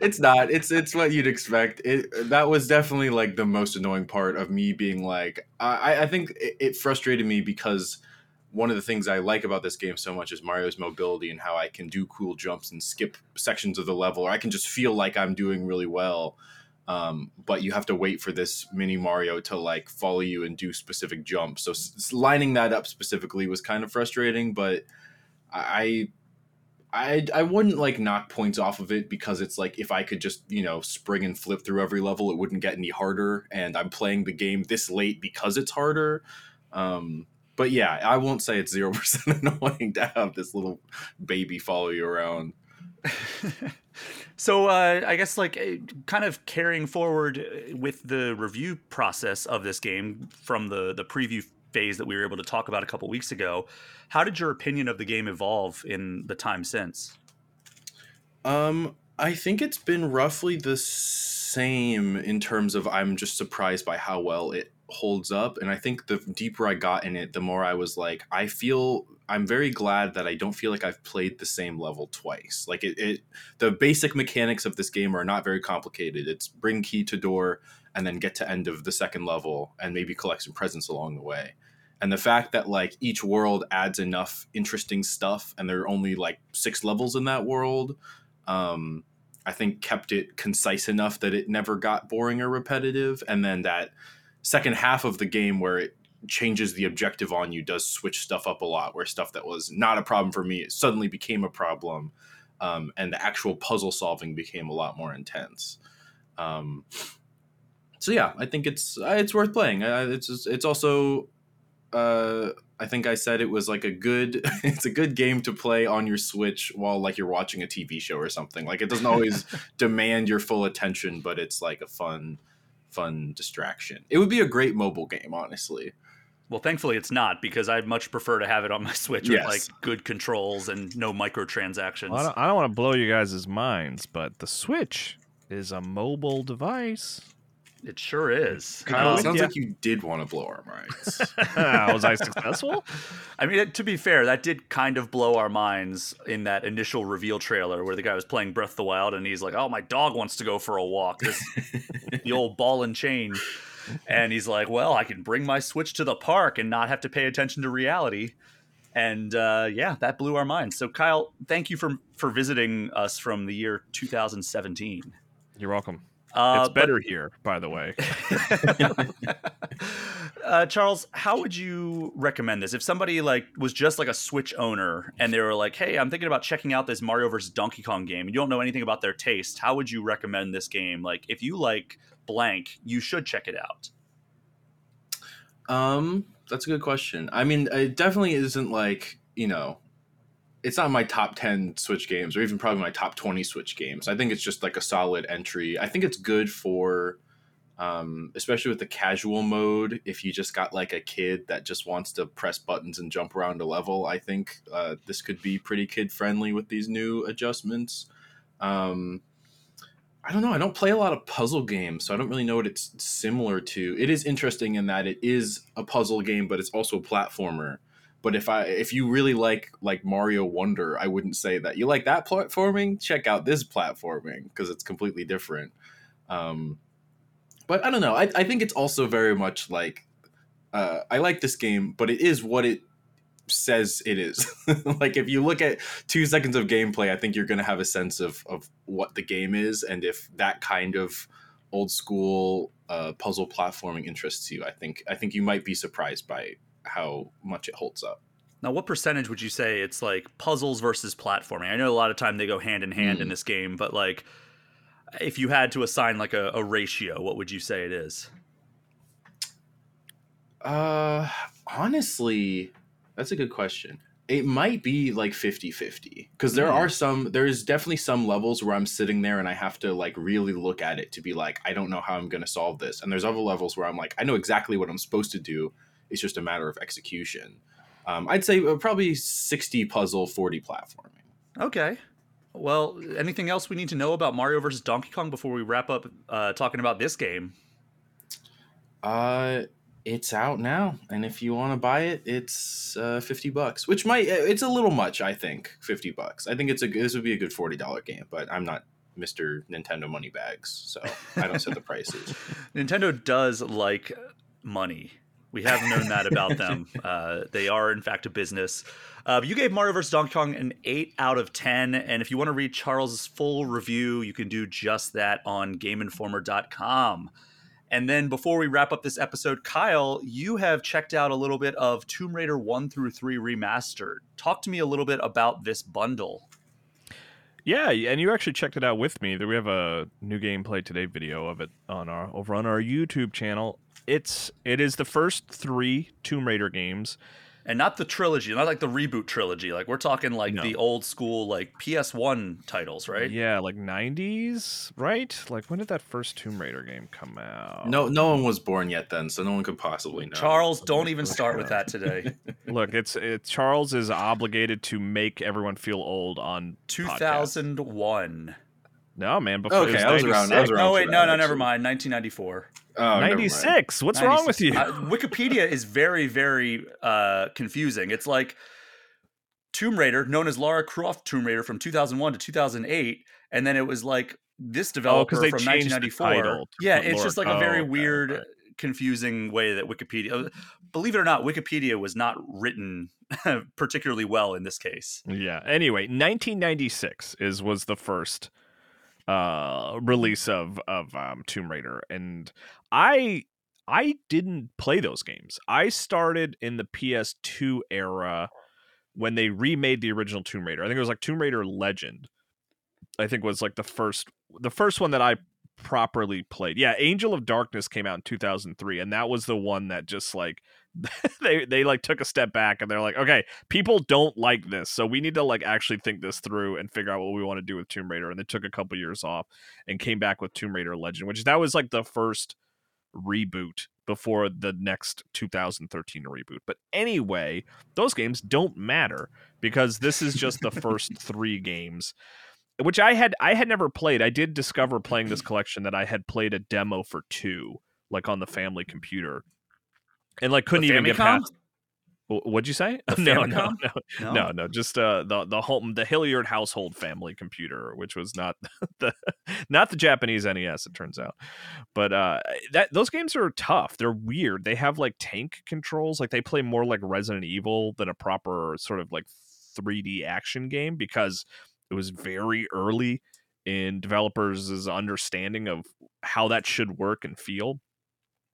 it's not. It's it's what you'd expect. It that was definitely like the most annoying part of me being like I I think it, it frustrated me because one of the things I like about this game so much is Mario's mobility and how I can do cool jumps and skip sections of the level, or I can just feel like I'm doing really well. Um, but you have to wait for this mini Mario to like follow you and do specific jumps. So s- lining that up specifically was kind of frustrating, but I I I wouldn't like knock points off of it because it's like if I could just you know spring and flip through every level, it wouldn't get any harder. And I'm playing the game this late because it's harder. Um, but yeah, I won't say it's zero percent annoying to have this little baby follow you around. so uh, I guess like eh, kind of carrying forward eh, with the review process of this game from the the preview phase that we were able to talk about a couple weeks ago. How did your opinion of the game evolve in the time since? Um, I think it's been roughly the same in terms of I'm just surprised by how well it holds up. And I think the deeper I got in it, the more I was like, I feel I'm very glad that I don't feel like I've played the same level twice. Like it, it the basic mechanics of this game are not very complicated. It's bring key to door and then get to end of the second level and maybe collect some presents along the way and the fact that like each world adds enough interesting stuff and there are only like six levels in that world um i think kept it concise enough that it never got boring or repetitive and then that second half of the game where it changes the objective on you does switch stuff up a lot where stuff that was not a problem for me suddenly became a problem um, and the actual puzzle solving became a lot more intense um, so yeah i think it's uh, it's worth playing uh, it's it's also uh I think I said it was like a good it's a good game to play on your Switch while like you're watching a TV show or something. Like it doesn't always demand your full attention, but it's like a fun fun distraction. It would be a great mobile game, honestly. Well, thankfully it's not because I'd much prefer to have it on my Switch Yes. with like good controls and no microtransactions. I don't, I don't want to blow you guys' minds, but the Switch is a mobile device. It sure is. Kyle, Um, it sounds yeah. like you did want to blow our minds. Was I successful? I mean, to be fair, that did kind of blow our minds in that initial reveal trailer where the guy was playing Breath of the Wild and he's like, "Oh, my dog wants to go for a walk." This the old ball and chain, and he's like, "Well, I can bring my Switch to the park and not have to pay attention to reality." And uh, yeah, that blew our minds. So, Kyle, thank you for for visiting us from the year 2017. You're welcome. Uh, it's better here, by the way. uh, Charles, how would you recommend this if somebody like was just like a Switch owner and they were like, "Hey, I'm thinking about checking out this Mario vs Donkey Kong game," and you don't know anything about their taste? How would you recommend this game? Like, if you like blank, you should check it out. Um, that's a good question. I mean, it definitely isn't like you know it's not my top 10 switch games or even probably my top 20 switch games. I think it's just like a solid entry. I think it's good for um, especially with the casual mode if you just got like a kid that just wants to press buttons and jump around a level i think uh, this could be pretty kid friendly with these new adjustments. Um, i don't know. I don't play a lot of puzzle games so i don't really know what it's similar to. It is interesting in that it is a puzzle game but it's also a platformer but if I if you really like like Mario Wonder, I wouldn't say that. You like that platforming? Check out this platforming because it's completely different. Um, but I don't know. I, I think it's also very much like uh, I like this game, but it is what it says it is. like if you look at two seconds of gameplay, I think you're going to have a sense of of what the game is, and if that kind of old school uh, puzzle platforming interests you, I think I think you might be surprised by how much it holds up. Now, what percentage would you say it's like puzzles versus platforming? I know a lot of time they go hand in hand mm. in hmm. this game, but like if you had to assign like a, a ratio, what would you say it is? Uh, honestly, that's a good question. It might be like 50 50 because there mm. are some, there's definitely some levels where I'm sitting there and I have to like really look at it to be like, I don't know how I'm going to solve this. And there's other levels where I'm like, I know exactly what I'm supposed to do it's just a matter of execution. Um, I'd say uh, probably 60 puzzle, 40 platforming. Okay. Well, anything else we need to know about Mario versus Donkey Kong before we wrap up uh, talking about this game? Uh, it's out now, and if you want to buy it, it's uh, fifty bucks, which might uh, it's a little much. I think fifty bucks. I think it's a this would be a good forty dollar game, but I'm not Mr. Nintendo money bags, so I don't set the prices. Nintendo does like money. We have known that about them. Uh, they are, in fact, a business. Uh, you gave Mario vs. Donkey Kong an 8 out of 10. And if you want to read Charles's full review, you can do just that on GameInformer.com. And then before we wrap up this episode, Kyle, you have checked out a little bit of Tomb Raider 1 through 3 Remastered. Talk to me a little bit about this bundle. Yeah, and you actually checked it out with me. We have a new gameplay today video of it on our over on our YouTube channel it's it is the first three Tomb Raider games, and not the trilogy, not like the reboot trilogy. Like we're talking like no. the old school like PS1 titles, right? Yeah, like 90s, right? Like when did that first Tomb Raider game come out? No, no one was born yet then, so no one could possibly know. Charles, don't even start with that today. Look, it's it, Charles is obligated to make everyone feel old on 2001. Podcast. No, man. Before okay, I was around. I was around. Oh wait, no, no, never mind. 1994. Oh, 96. What's 96. wrong with you? Uh, Wikipedia is very, very uh, confusing. It's like Tomb Raider, known as Lara Croft Tomb Raider from 2001 to 2008, and then it was like this oh, developer oh, from 1994. yeah, it's just like a very oh, weird, okay, confusing way that Wikipedia. Uh, believe it or not, Wikipedia was not written particularly well in this case. Yeah. Anyway, 1996 is was the first uh release of of um, Tomb Raider and I I didn't play those games. I started in the PS2 era when they remade the original Tomb Raider. I think it was like Tomb Raider Legend. I think was like the first the first one that I properly played. Yeah, Angel of Darkness came out in 2003 and that was the one that just like they they like took a step back and they're like, okay, people don't like this, so we need to like actually think this through and figure out what we want to do with Tomb Raider. And they took a couple years off and came back with Tomb Raider Legend, which that was like the first reboot before the next 2013 reboot. But anyway, those games don't matter because this is just the first three games which I had I had never played. I did discover playing this collection that I had played a demo for 2 like on the family computer and like couldn't even get past. What'd you say? No, no, no, no, no, no. Just uh, the the home the Hilliard household family computer, which was not the not the Japanese NES. It turns out, but uh, that those games are tough. They're weird. They have like tank controls. Like they play more like Resident Evil than a proper sort of like 3D action game because it was very early in developers' understanding of how that should work and feel.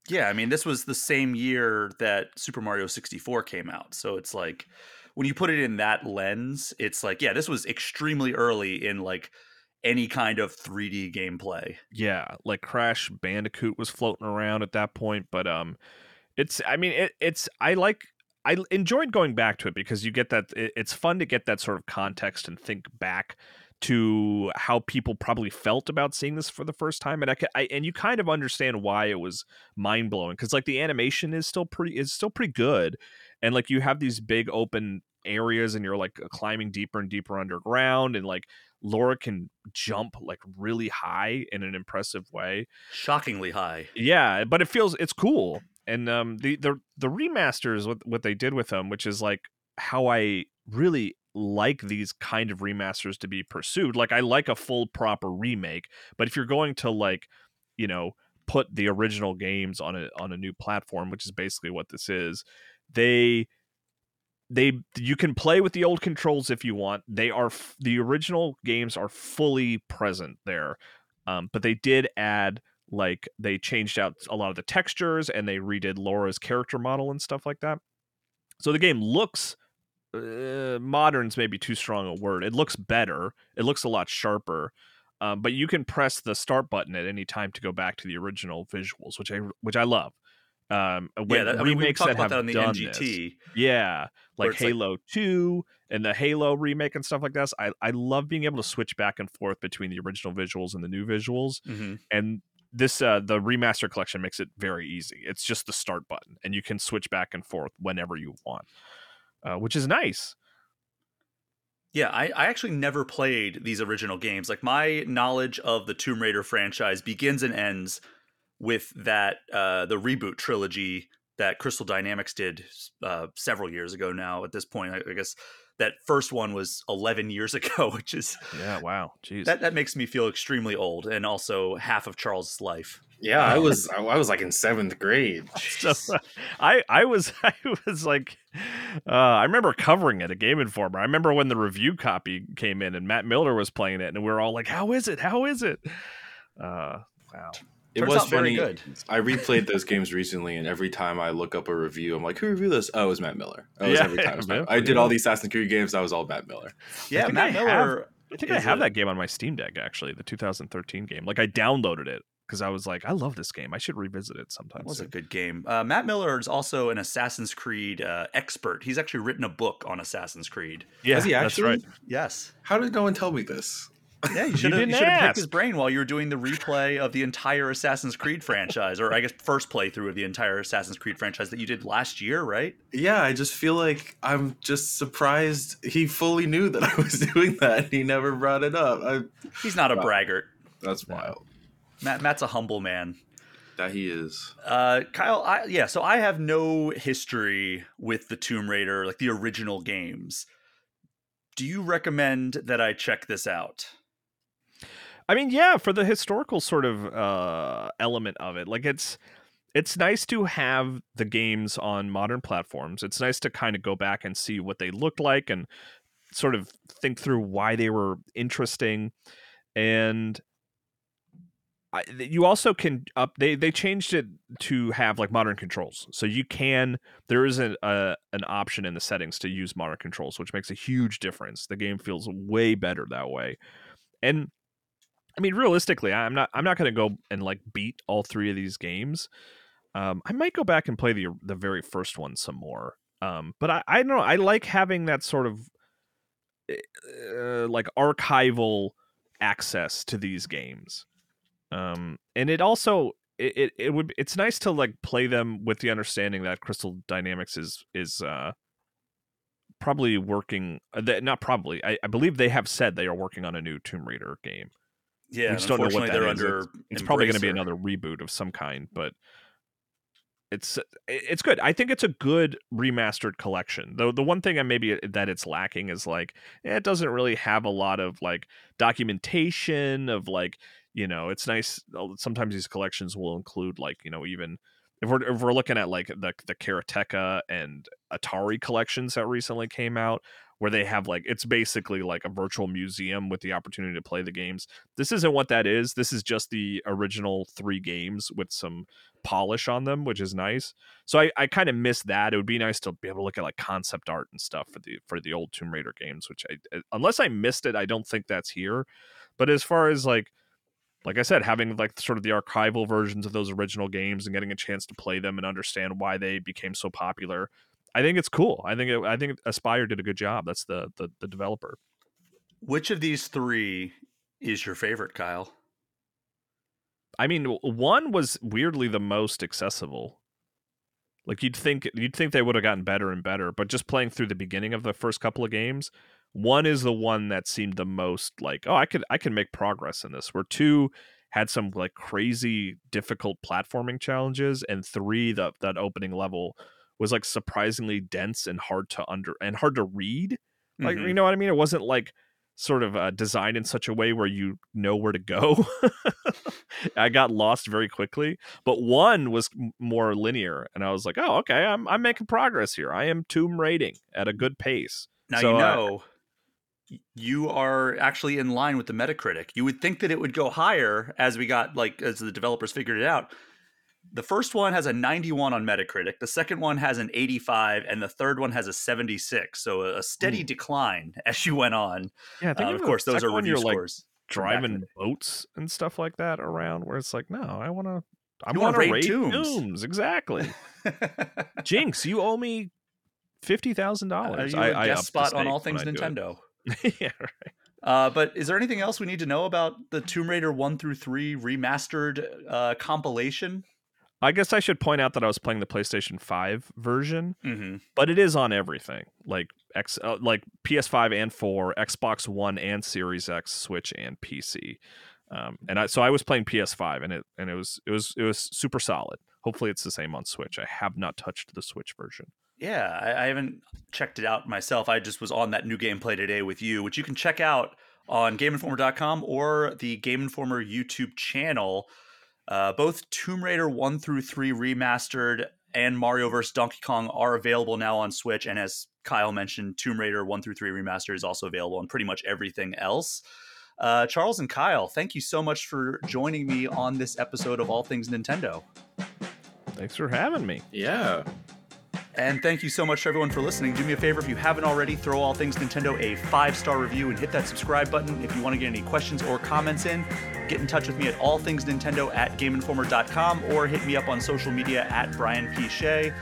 Yeah, I mean, this was the same year that Super Mario 64 came out. So it's like when you put it in that lens, it's like, yeah, this was extremely early in like any kind of 3D gameplay. Yeah, like Crash Bandicoot was floating around at that point, but um it's I mean it, it's I like I enjoyed going back to it because you get that it, it's fun to get that sort of context and think back to how people probably felt about seeing this for the first time and I, I and you kind of understand why it was mind blowing cuz like the animation is still pretty is still pretty good and like you have these big open areas and you're like climbing deeper and deeper underground and like Laura can jump like really high in an impressive way. Shockingly high. Yeah but it feels it's cool and um the the the remasters what what they did with them which is like how I really like these kind of remasters to be pursued. Like I like a full proper remake, but if you're going to like, you know, put the original games on a on a new platform, which is basically what this is, they they you can play with the old controls if you want. They are the original games are fully present there. Um, but they did add like they changed out a lot of the textures and they redid Laura's character model and stuff like that. So the game looks uh, modern's maybe too strong a word. It looks better. It looks a lot sharper. Um, but you can press the start button at any time to go back to the original visuals, which I which I love. Um, yeah, that, I mean, we talked about that on the NGT. This. Yeah, like Halo like... Two and the Halo remake and stuff like this. I I love being able to switch back and forth between the original visuals and the new visuals. Mm-hmm. And this uh the remaster collection makes it very easy. It's just the start button, and you can switch back and forth whenever you want uh, which is nice. Yeah, I, I actually never played these original games. Like my knowledge of the Tomb Raider franchise begins and ends with that uh, the reboot trilogy that Crystal Dynamics did uh, several years ago. Now, at this point, I, I, guess that first one was 11 years ago, which is yeah, wow, jeez, that that makes me feel extremely old, and also half of Charles' life. Yeah, I was I was like in seventh grade. So, I I was I was like, uh, I remember covering it at Game Informer. I remember when the review copy came in and Matt Miller was playing it, and we were all like, "How is it? How is it?" Uh, wow. It Turns was funny. Good. I replayed those games recently, and every time I look up a review, I'm like, "Who reviewed this?" Oh, it was Matt Miller. Oh, yeah, every time. Yeah, I did all the Assassin's Creed games. I was all Matt Miller. Yeah, Matt Miller. Have, I think I have that game on my Steam Deck. Actually, the 2013 game. Like I downloaded it because I was like, I love this game. I should revisit it sometime. It was soon. a good game. Uh, Matt Miller is also an Assassin's Creed uh, expert. He's actually written a book on Assassin's Creed. Yeah, Has he actually? Right. Yes. How did no one tell me this? Yeah, you should have picked his brain while you were doing the replay of the entire Assassin's Creed franchise, or I guess first playthrough of the entire Assassin's Creed franchise that you did last year, right? Yeah, I just feel like I'm just surprised he fully knew that I was doing that. and He never brought it up. I, He's not a wow. braggart. That's wild. Matt Matt's a humble man. That he is. Uh, Kyle, I, yeah. So I have no history with the Tomb Raider, like the original games. Do you recommend that I check this out? I mean, yeah, for the historical sort of uh, element of it, like it's it's nice to have the games on modern platforms. It's nice to kind of go back and see what they looked like and sort of think through why they were interesting. And I, you also can up they they changed it to have like modern controls so you can there is a, a, an option in the settings to use modern controls which makes a huge difference the game feels way better that way and i mean realistically i'm not i'm not going to go and like beat all three of these games. Um, i might go back and play the the very first one some more. Um, but i i don't know i like having that sort of uh, like archival access to these games. Um, and it also it, it, it would it's nice to like play them with the understanding that Crystal Dynamics is is uh probably working uh, not probably I, I believe they have said they are working on a new Tomb Raider game. Yeah, we just don't know what they're is. under. It's, it's probably going to be another reboot of some kind, but it's it's good. I think it's a good remastered collection. Though the one thing I maybe uh, that it's lacking is like it doesn't really have a lot of like documentation of like you know it's nice sometimes these collections will include like you know even if we're if we're looking at like the the Karateka and Atari collections that recently came out where they have like it's basically like a virtual museum with the opportunity to play the games. This isn't what that is. This is just the original three games with some polish on them, which is nice. So I, I kind of miss that. It would be nice to be able to look at like concept art and stuff for the for the old Tomb Raider games, which I unless I missed it, I don't think that's here. But as far as like like I said, having like sort of the archival versions of those original games and getting a chance to play them and understand why they became so popular, I think it's cool. I think it, I think Aspyr did a good job. That's the, the the developer. Which of these three is your favorite, Kyle? I mean, one was weirdly the most accessible. Like you'd think you'd think they would have gotten better and better, but just playing through the beginning of the first couple of games, one is the one that seemed the most like, oh, I could I can make progress in this. Where two had some like crazy difficult platforming challenges, and three the that opening level was like surprisingly dense and hard to under and hard to read. Like mm-hmm. you know what I mean? It wasn't like sort of uh, designed in such a way where you know where to go. I got lost very quickly, but one was more linear, and I was like, "Oh, okay, I'm I'm making progress here. I am tomb raiding at a good pace." Now so, you know. Uh, you are actually in line with the Metacritic. You would think that it would go higher as we got like as the developers figured it out. The first one has a 91 on Metacritic, the second one has an 85, and the third one has a 76. So a steady mm. decline as you went on. Yeah, uh, of course, those are review scores. Like driving boats and stuff like that around, where it's like, no, I want to. I want to raid, raid tombs. tombs. Exactly. Jinx, you owe me fifty thousand uh, dollars. I, I guest spot on all things Nintendo. yeah, right. Uh, but is there anything else we need to know about the Tomb Raider one through three remastered uh, compilation? I guess I should point out that I was playing the PlayStation Five version, mm-hmm. but it is on everything, like X, uh, like PS5 and four, Xbox One and Series X, Switch and PC. Um, and I, so I was playing PS5, and it and it was it was it was super solid. Hopefully, it's the same on Switch. I have not touched the Switch version. Yeah, I, I, haven't checked it out myself. I just was on that new gameplay today with you, which you can check out on GameInformer.com or the Game Informer YouTube channel. Uh, both Tomb Raider 1 through 3 remastered and Mario vs. Donkey Kong are available now on Switch. And as Kyle mentioned, Tomb Raider 1 through 3 remastered is also available on pretty much everything else. Uh, Charles and Kyle, thank you so much for joining me on this episode of All Things Nintendo. Thanks for having me. Yeah. And thank you so much to everyone for listening. Do me a favor if you haven't already, throw All Things Nintendo a five star review and hit that subscribe button. If you want to get any questions or comments in, get in touch with me at allthingsnintendo at gameinformer.com or hit me up on social media at Brian P. Shea.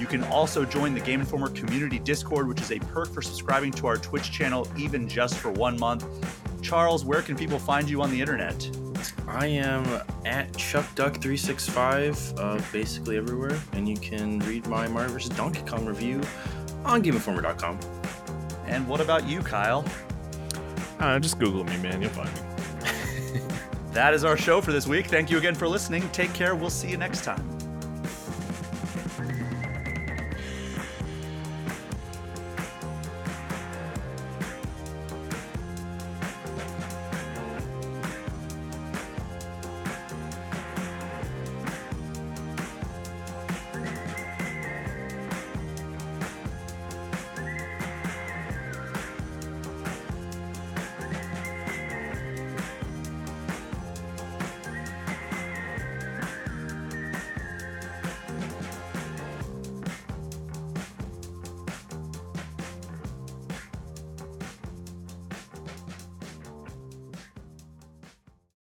You can also join the Game Informer community Discord, which is a perk for subscribing to our Twitch channel, even just for one month. Charles, where can people find you on the internet? I am at ChuckDuck365, uh, basically everywhere, and you can read my Mario vs. Donkey Kong review on GameInformer.com. And what about you, Kyle? Uh, just Google me, man. You'll find me. that is our show for this week. Thank you again for listening. Take care. We'll see you next time.